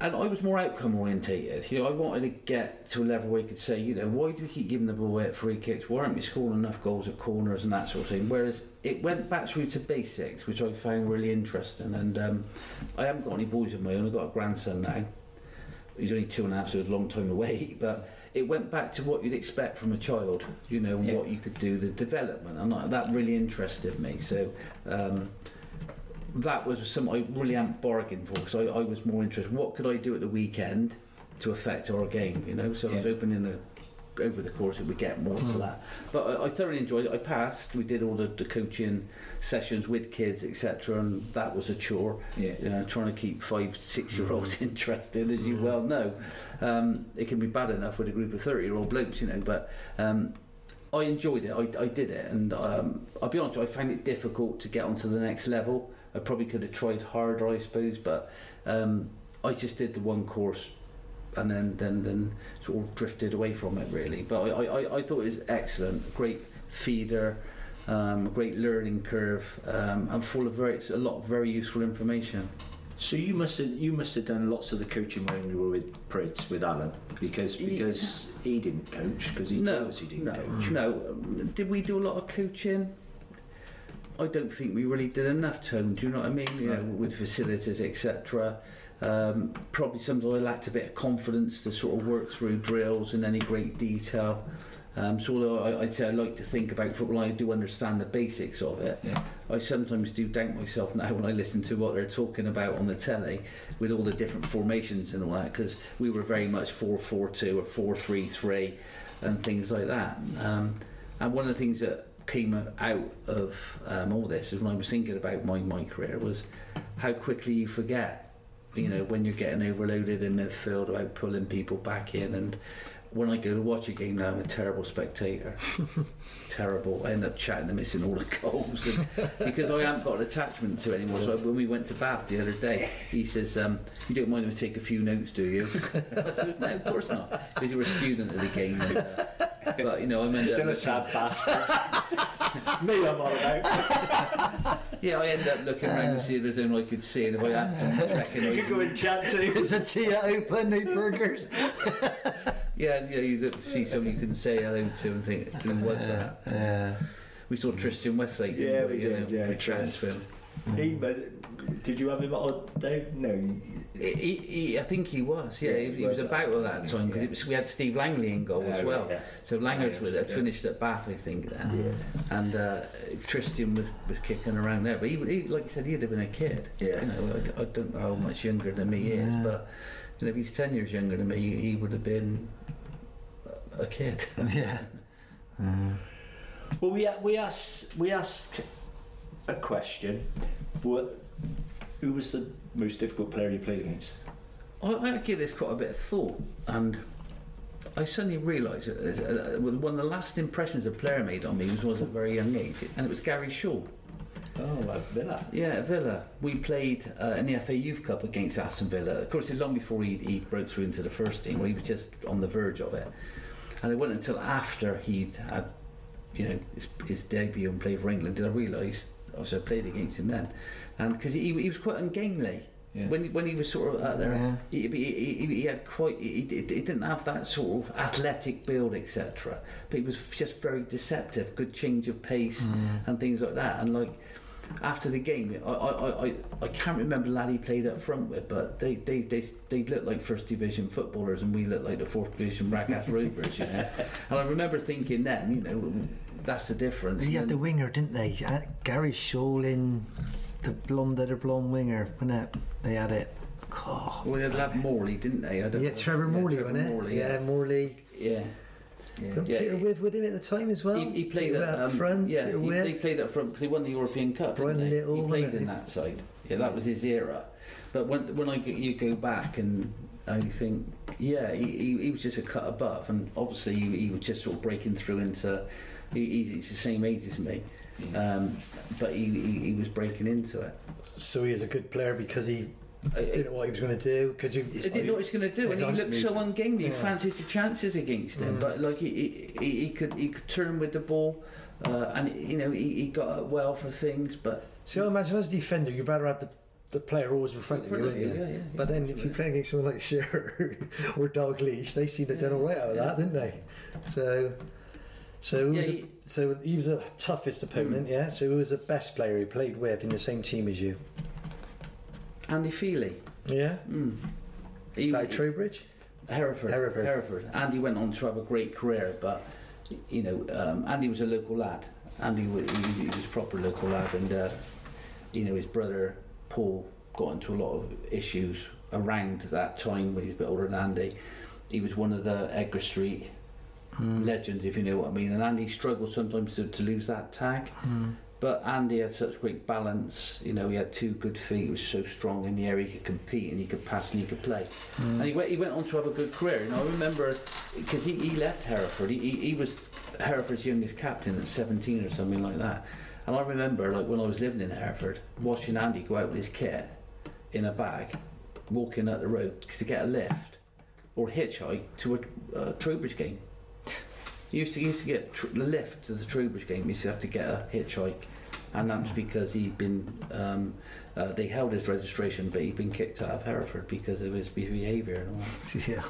[SPEAKER 2] and I was more outcome orientated. You know, I wanted to get to a level where you could say, you know, why do we keep giving the ball away at free kicks? Why aren't we scoring enough goals at corners and that sort of thing? Whereas it went back through to basics, which I found really interesting. And um, I haven't got any boys of my own. I've got a grandson now. He's only two and a half, so it's a long time wait. But it went back to what you'd expect from a child, you know,
[SPEAKER 3] Yeah.
[SPEAKER 2] what you could do, the development, and I- that really interested me. So. Um, that was something I really hadn't bargained for because I, I was more interested. What could I do at the weekend to affect our game? You know, so I was opening a over the course it would get more to that. But I, I thoroughly enjoyed it. I passed. We did all the, the coaching sessions with kids, etc., and that was a chore.
[SPEAKER 3] Yeah.
[SPEAKER 2] You know, trying to keep five, six year olds interested, as you well know, um, it can be bad enough with a group of thirty year old blokes, you know. But um, I enjoyed it. I, I did it, and um, I'll be honest. I found it difficult to get onto the next level. I probably could have tried harder, I suppose, but um, I just did the one course, and then then then sort of drifted away from it really. But I I, I thought it was excellent, great feeder. Um, great learning curve um, and full of very a lot of very useful information.
[SPEAKER 3] So you must have you must have done lots of the coaching when you were with Pritz with Alan because
[SPEAKER 2] He-
[SPEAKER 3] because he didn't coach because he
[SPEAKER 2] no,
[SPEAKER 3] told us he didn't
[SPEAKER 2] no,
[SPEAKER 3] coach.
[SPEAKER 2] no. Um, Did we do a lot of coaching? I don't think we really did enough, Tone. Do you know what I mean? You know, with facilities, etc. Um, probably sometimes I lacked a bit of confidence to sort of work through drills in any great detail. Um, so although I, I'd say I like to think about football, I do understand the basics of it.
[SPEAKER 3] Yeah.
[SPEAKER 2] I sometimes do doubt myself now when I listen to what they're talking about on the telly with all the different formations and all that because we were very much 4-4-2 or 4-3-3 and things like that. Um, and one of the things that came out of um, all this is when I was thinking about my, my career was how quickly you forget, you know, when you're getting overloaded in midfield about pulling people back in and when I go to watch a game now, I'm a terrible spectator. terrible. I end up chatting and missing all the goals and, because I haven't got an attachment to it anymore. So when we went to Bath the other day, he says, um, "You don't mind if I take a few notes, do you?" I said, "No, of course not, because you were a student of the game." And, uh, but you know, I meant
[SPEAKER 3] Still a sad bastard. Me, I'm all about.
[SPEAKER 2] yeah, I end up looking around to see if there's anyone I could see, and if I had ah, to
[SPEAKER 3] You
[SPEAKER 2] recognise
[SPEAKER 3] could go and chat to.
[SPEAKER 1] It's a tea open, no burgers.
[SPEAKER 2] Yeah, and, you know, you look to see someone you can say hello to and think, who was that?
[SPEAKER 1] Yeah.
[SPEAKER 2] We saw Tristan Westlake, didn't
[SPEAKER 3] Yeah,
[SPEAKER 2] we?
[SPEAKER 3] we
[SPEAKER 2] You
[SPEAKER 3] did,
[SPEAKER 2] know,
[SPEAKER 3] yeah,
[SPEAKER 2] we transferred him.
[SPEAKER 3] He was, did you have him on day? No.
[SPEAKER 2] He, he, I think he was, yeah.
[SPEAKER 3] Yeah,
[SPEAKER 2] he,
[SPEAKER 3] he
[SPEAKER 2] he was
[SPEAKER 3] was,
[SPEAKER 2] about at that time because
[SPEAKER 3] yeah.
[SPEAKER 2] we had Steve Langley in goal as
[SPEAKER 3] Oh,
[SPEAKER 2] well.
[SPEAKER 3] yeah.
[SPEAKER 2] So Langers
[SPEAKER 3] Langers,
[SPEAKER 2] was had finished at Bath, I think, then. And uh, Tristan was, was kicking around there. But he, he, like I said, he'd have been a kid.
[SPEAKER 3] Yeah.
[SPEAKER 2] You know, I, I don't know how much younger than me he is, but you know, if he's 10 years younger than me, he, he would have been a kid.
[SPEAKER 1] Yeah. Mm.
[SPEAKER 3] Well, we we asked we asked a question. What? Who was the most difficult player you played against?
[SPEAKER 2] I, I had to give this quite a bit of thought, and I suddenly realised that one of the last impressions a player made on me was, was at a very young age, and it was Gary Shaw.
[SPEAKER 3] Oh, at Villa.
[SPEAKER 2] Yeah, at Villa. We played uh, in the FA Youth Cup against Aston Villa. Of course, it was long before he, he broke through into the first team, where he was just on the verge of it. And it wasn't until after he'd had, you know, his, his debut and played for England did I realise. Obviously, I played against him then, and because he, he was quite ungainly.
[SPEAKER 3] Yeah.
[SPEAKER 2] When, when he was sort of out there,
[SPEAKER 1] Yeah.
[SPEAKER 2] he, he, he, he had quite he, he didn't have that sort of athletic build, etc. But he was just very deceptive, good change of pace
[SPEAKER 1] Mm.
[SPEAKER 2] and things like that. And like after the game, I I, I, I can't remember lad he played up front with, but they they, they they looked like first division footballers, and we looked like the fourth division Ragaz Rovers, you know. And I remember thinking then, you know, that's the difference.
[SPEAKER 1] He had the winger, didn't they? Gary Shawlin, the blonde, the blonde winger, wasn't it? They had it. Oh.
[SPEAKER 2] well, they had Morley, didn't they? I don't
[SPEAKER 1] Yeah,
[SPEAKER 2] know.
[SPEAKER 1] Trevor Morley,
[SPEAKER 2] Trevor
[SPEAKER 1] wasn't it?
[SPEAKER 2] Morley,
[SPEAKER 1] yeah,
[SPEAKER 2] yeah.
[SPEAKER 1] Morley.
[SPEAKER 2] yeah.
[SPEAKER 1] But
[SPEAKER 2] Yeah,
[SPEAKER 1] Peter
[SPEAKER 2] he-
[SPEAKER 1] With with him at the time as well.
[SPEAKER 2] He, he played
[SPEAKER 1] Peter
[SPEAKER 2] at
[SPEAKER 1] up
[SPEAKER 2] um,
[SPEAKER 1] front.
[SPEAKER 2] Yeah,
[SPEAKER 1] Peter
[SPEAKER 2] he, they played up front because he won the European Cup.
[SPEAKER 1] Brian
[SPEAKER 2] didn't they?
[SPEAKER 1] Little,
[SPEAKER 2] he played in that side. Yeah, that was his era. But when when I you go back and I think, yeah, he, he, he was just a cut above, and obviously he, he was just sort of breaking through into. He, he- he's the same age as me, um, but he, he, he was breaking into it.
[SPEAKER 1] So he was a good player because he didn't know what he was going to do. Because
[SPEAKER 2] I didn't know what he was going to do, and he looked so ungainly. You
[SPEAKER 1] Yeah.
[SPEAKER 2] fancied your chances against him,
[SPEAKER 1] Mm.
[SPEAKER 2] but like he, he, he could he could turn with the ball, uh, and you know he, he got up well for things. But
[SPEAKER 1] See, I imagine as a defender, you'd rather have the, the player always in front,
[SPEAKER 2] In front
[SPEAKER 1] of
[SPEAKER 2] of
[SPEAKER 1] you,
[SPEAKER 2] you,
[SPEAKER 1] wouldn't
[SPEAKER 2] yeah, yeah,
[SPEAKER 1] But then if you're playing against someone like Shearer or Dalglish, they seem to have done all right out of that, didn't they? So, so
[SPEAKER 2] Yeah,
[SPEAKER 1] was,
[SPEAKER 2] he-
[SPEAKER 1] a, so he was the toughest opponent, yeah. So who was the best player he played with in the same team as you?
[SPEAKER 2] Andy Feeley,
[SPEAKER 1] Yeah,
[SPEAKER 2] mm. he,
[SPEAKER 1] is that Trowbridge?
[SPEAKER 2] Hereford,
[SPEAKER 1] Hereford.
[SPEAKER 2] Andy went on to have a great career, but you know um, Andy was a local lad. Andy was, he, he was a proper local lad, and uh, you know his brother Paul got into a lot of issues around that time when he was a bit older than Andy. He was one of the Edgar Street
[SPEAKER 1] Mm.
[SPEAKER 2] legends, if you know what I mean. And Andy struggled sometimes to, to lose that tag.
[SPEAKER 1] Mm.
[SPEAKER 2] But Andy had such great balance. You know, he had two good feet. He was so strong in the air. He could compete and he could pass and he could play. And he went, he went on to have a good career. You know, I remember because he, he left Hereford. He, he, he was Hereford's youngest captain at 17 or something like that. And I remember, like when I was living in Hereford, watching Andy go out with his kit in a bag, walking up the road to get a lift or hitchhike to a uh, Trowbridge game. He used to he used to get tr- the lift to the Trowbridge game. He used to have to get a hitchhike, and that was because he'd been um, uh, they held his registration, but he'd been kicked out of Hereford because of his behaviour and all. that.
[SPEAKER 1] Yeah.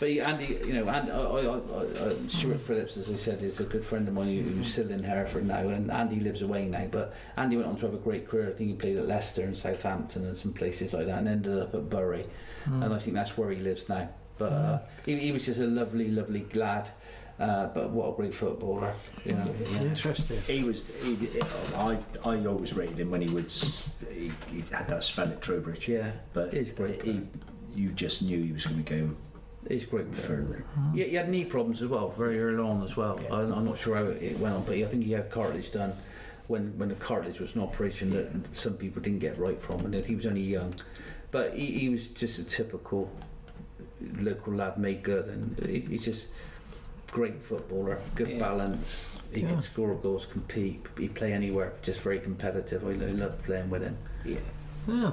[SPEAKER 2] But he, Andy, you know, and I, I, I, I, Stuart Phillips, as I said, is a good friend of mine who- who's still in Hereford now, and Andy lives away now. But Andy went on to have a great career. I think he played at Leicester and Southampton and some places like that, and ended up at Bury,
[SPEAKER 1] Mm.
[SPEAKER 2] and I think that's where he lives now. But uh, he, he was just a lovely, lovely lad. Uh, but what a great footballer, you know. yeah.
[SPEAKER 1] Interesting.
[SPEAKER 3] He was. He, I I always rated him when he was. He, he had that spell at Trowbridge.
[SPEAKER 2] Yeah,
[SPEAKER 3] But
[SPEAKER 2] he's great.
[SPEAKER 3] he, you just knew he was going to go
[SPEAKER 2] he's a great. player.
[SPEAKER 3] further.
[SPEAKER 2] Yeah, he had knee problems as well, very early on as well.
[SPEAKER 3] Yeah.
[SPEAKER 2] I, I'm not sure how it went on, but I think he had cartilage done when when the cartilage was an operation that some people didn't get right from, and that he was only young. But he, he was just a typical local lad, made good, and he, he's just great footballer, good
[SPEAKER 3] Yeah.
[SPEAKER 2] balance. He
[SPEAKER 1] Yeah.
[SPEAKER 2] can score goals, compete, he play anywhere, just very competitive. I, I love playing with him.
[SPEAKER 3] Yeah.
[SPEAKER 1] Yeah.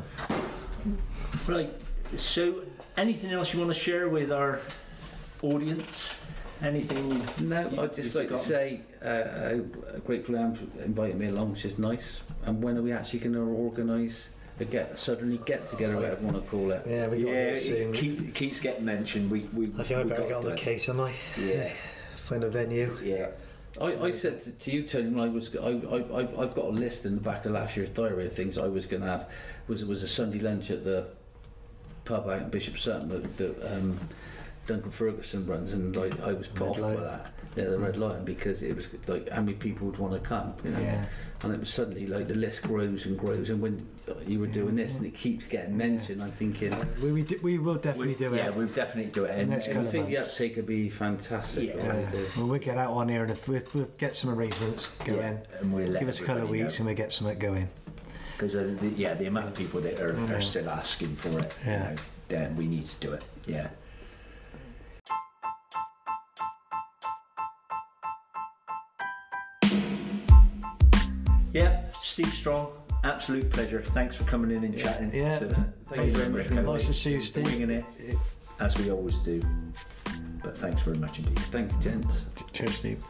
[SPEAKER 3] Right. So, anything else you want to share with our audience? Anything?
[SPEAKER 2] No,
[SPEAKER 3] You-
[SPEAKER 2] I'd just
[SPEAKER 3] you've
[SPEAKER 2] like to say uh, how grateful I am for inviting me along. It's just nice. And when are we actually going to organise a get suddenly get together, whatever you want to call it?
[SPEAKER 1] Yeah, we got
[SPEAKER 3] Yeah,
[SPEAKER 1] it soon.
[SPEAKER 3] it keep, keeps getting mentioned. We, we,
[SPEAKER 1] I think I better get on the
[SPEAKER 3] it.
[SPEAKER 1] case, am I?
[SPEAKER 3] Yeah,
[SPEAKER 1] Find a venue.
[SPEAKER 3] yeah.
[SPEAKER 2] I, I said to, to you, Tony, when I was, I, I, I've, I've got a list in the back of last year's diary of things I was going to have. Was it was a Sunday lunch at the pub out in Bishop Sutton that, that um, Duncan Ferguson runs, and like I was put
[SPEAKER 1] Red
[SPEAKER 2] off Yeah, the Red Lion because it was like how many people would want to come, you know.
[SPEAKER 1] Yeah.
[SPEAKER 2] And it was suddenly like the list grows and grows, and when you were doing this and it keeps getting mentioned, I'm thinking.
[SPEAKER 1] We, we, d- we will definitely
[SPEAKER 3] We-
[SPEAKER 1] do it.
[SPEAKER 3] Yeah, we'll definitely do it. And,
[SPEAKER 1] next
[SPEAKER 3] and
[SPEAKER 2] I think the uptake would be fantastic.
[SPEAKER 3] Yeah.
[SPEAKER 1] Yeah. Well, we'll get out on here and if we, we'll get some arrangements going.
[SPEAKER 3] yeah, and we'll
[SPEAKER 1] Give us a couple of weeks
[SPEAKER 3] know.
[SPEAKER 1] and we'll get something going.
[SPEAKER 3] Because uh, the, yeah, the amount of people that are, are still asking for it,
[SPEAKER 1] Yeah.
[SPEAKER 3] you know, then we need to do it. Yeah. Steve Strong, absolute pleasure. Thanks for coming in and chatting.
[SPEAKER 1] Yeah.
[SPEAKER 3] To,
[SPEAKER 2] Thank you very much.
[SPEAKER 1] Nice to see you, Steve.
[SPEAKER 3] Winging it as we always do. But thanks very much indeed.
[SPEAKER 2] Thank you, gents.
[SPEAKER 1] Cheers, Steve.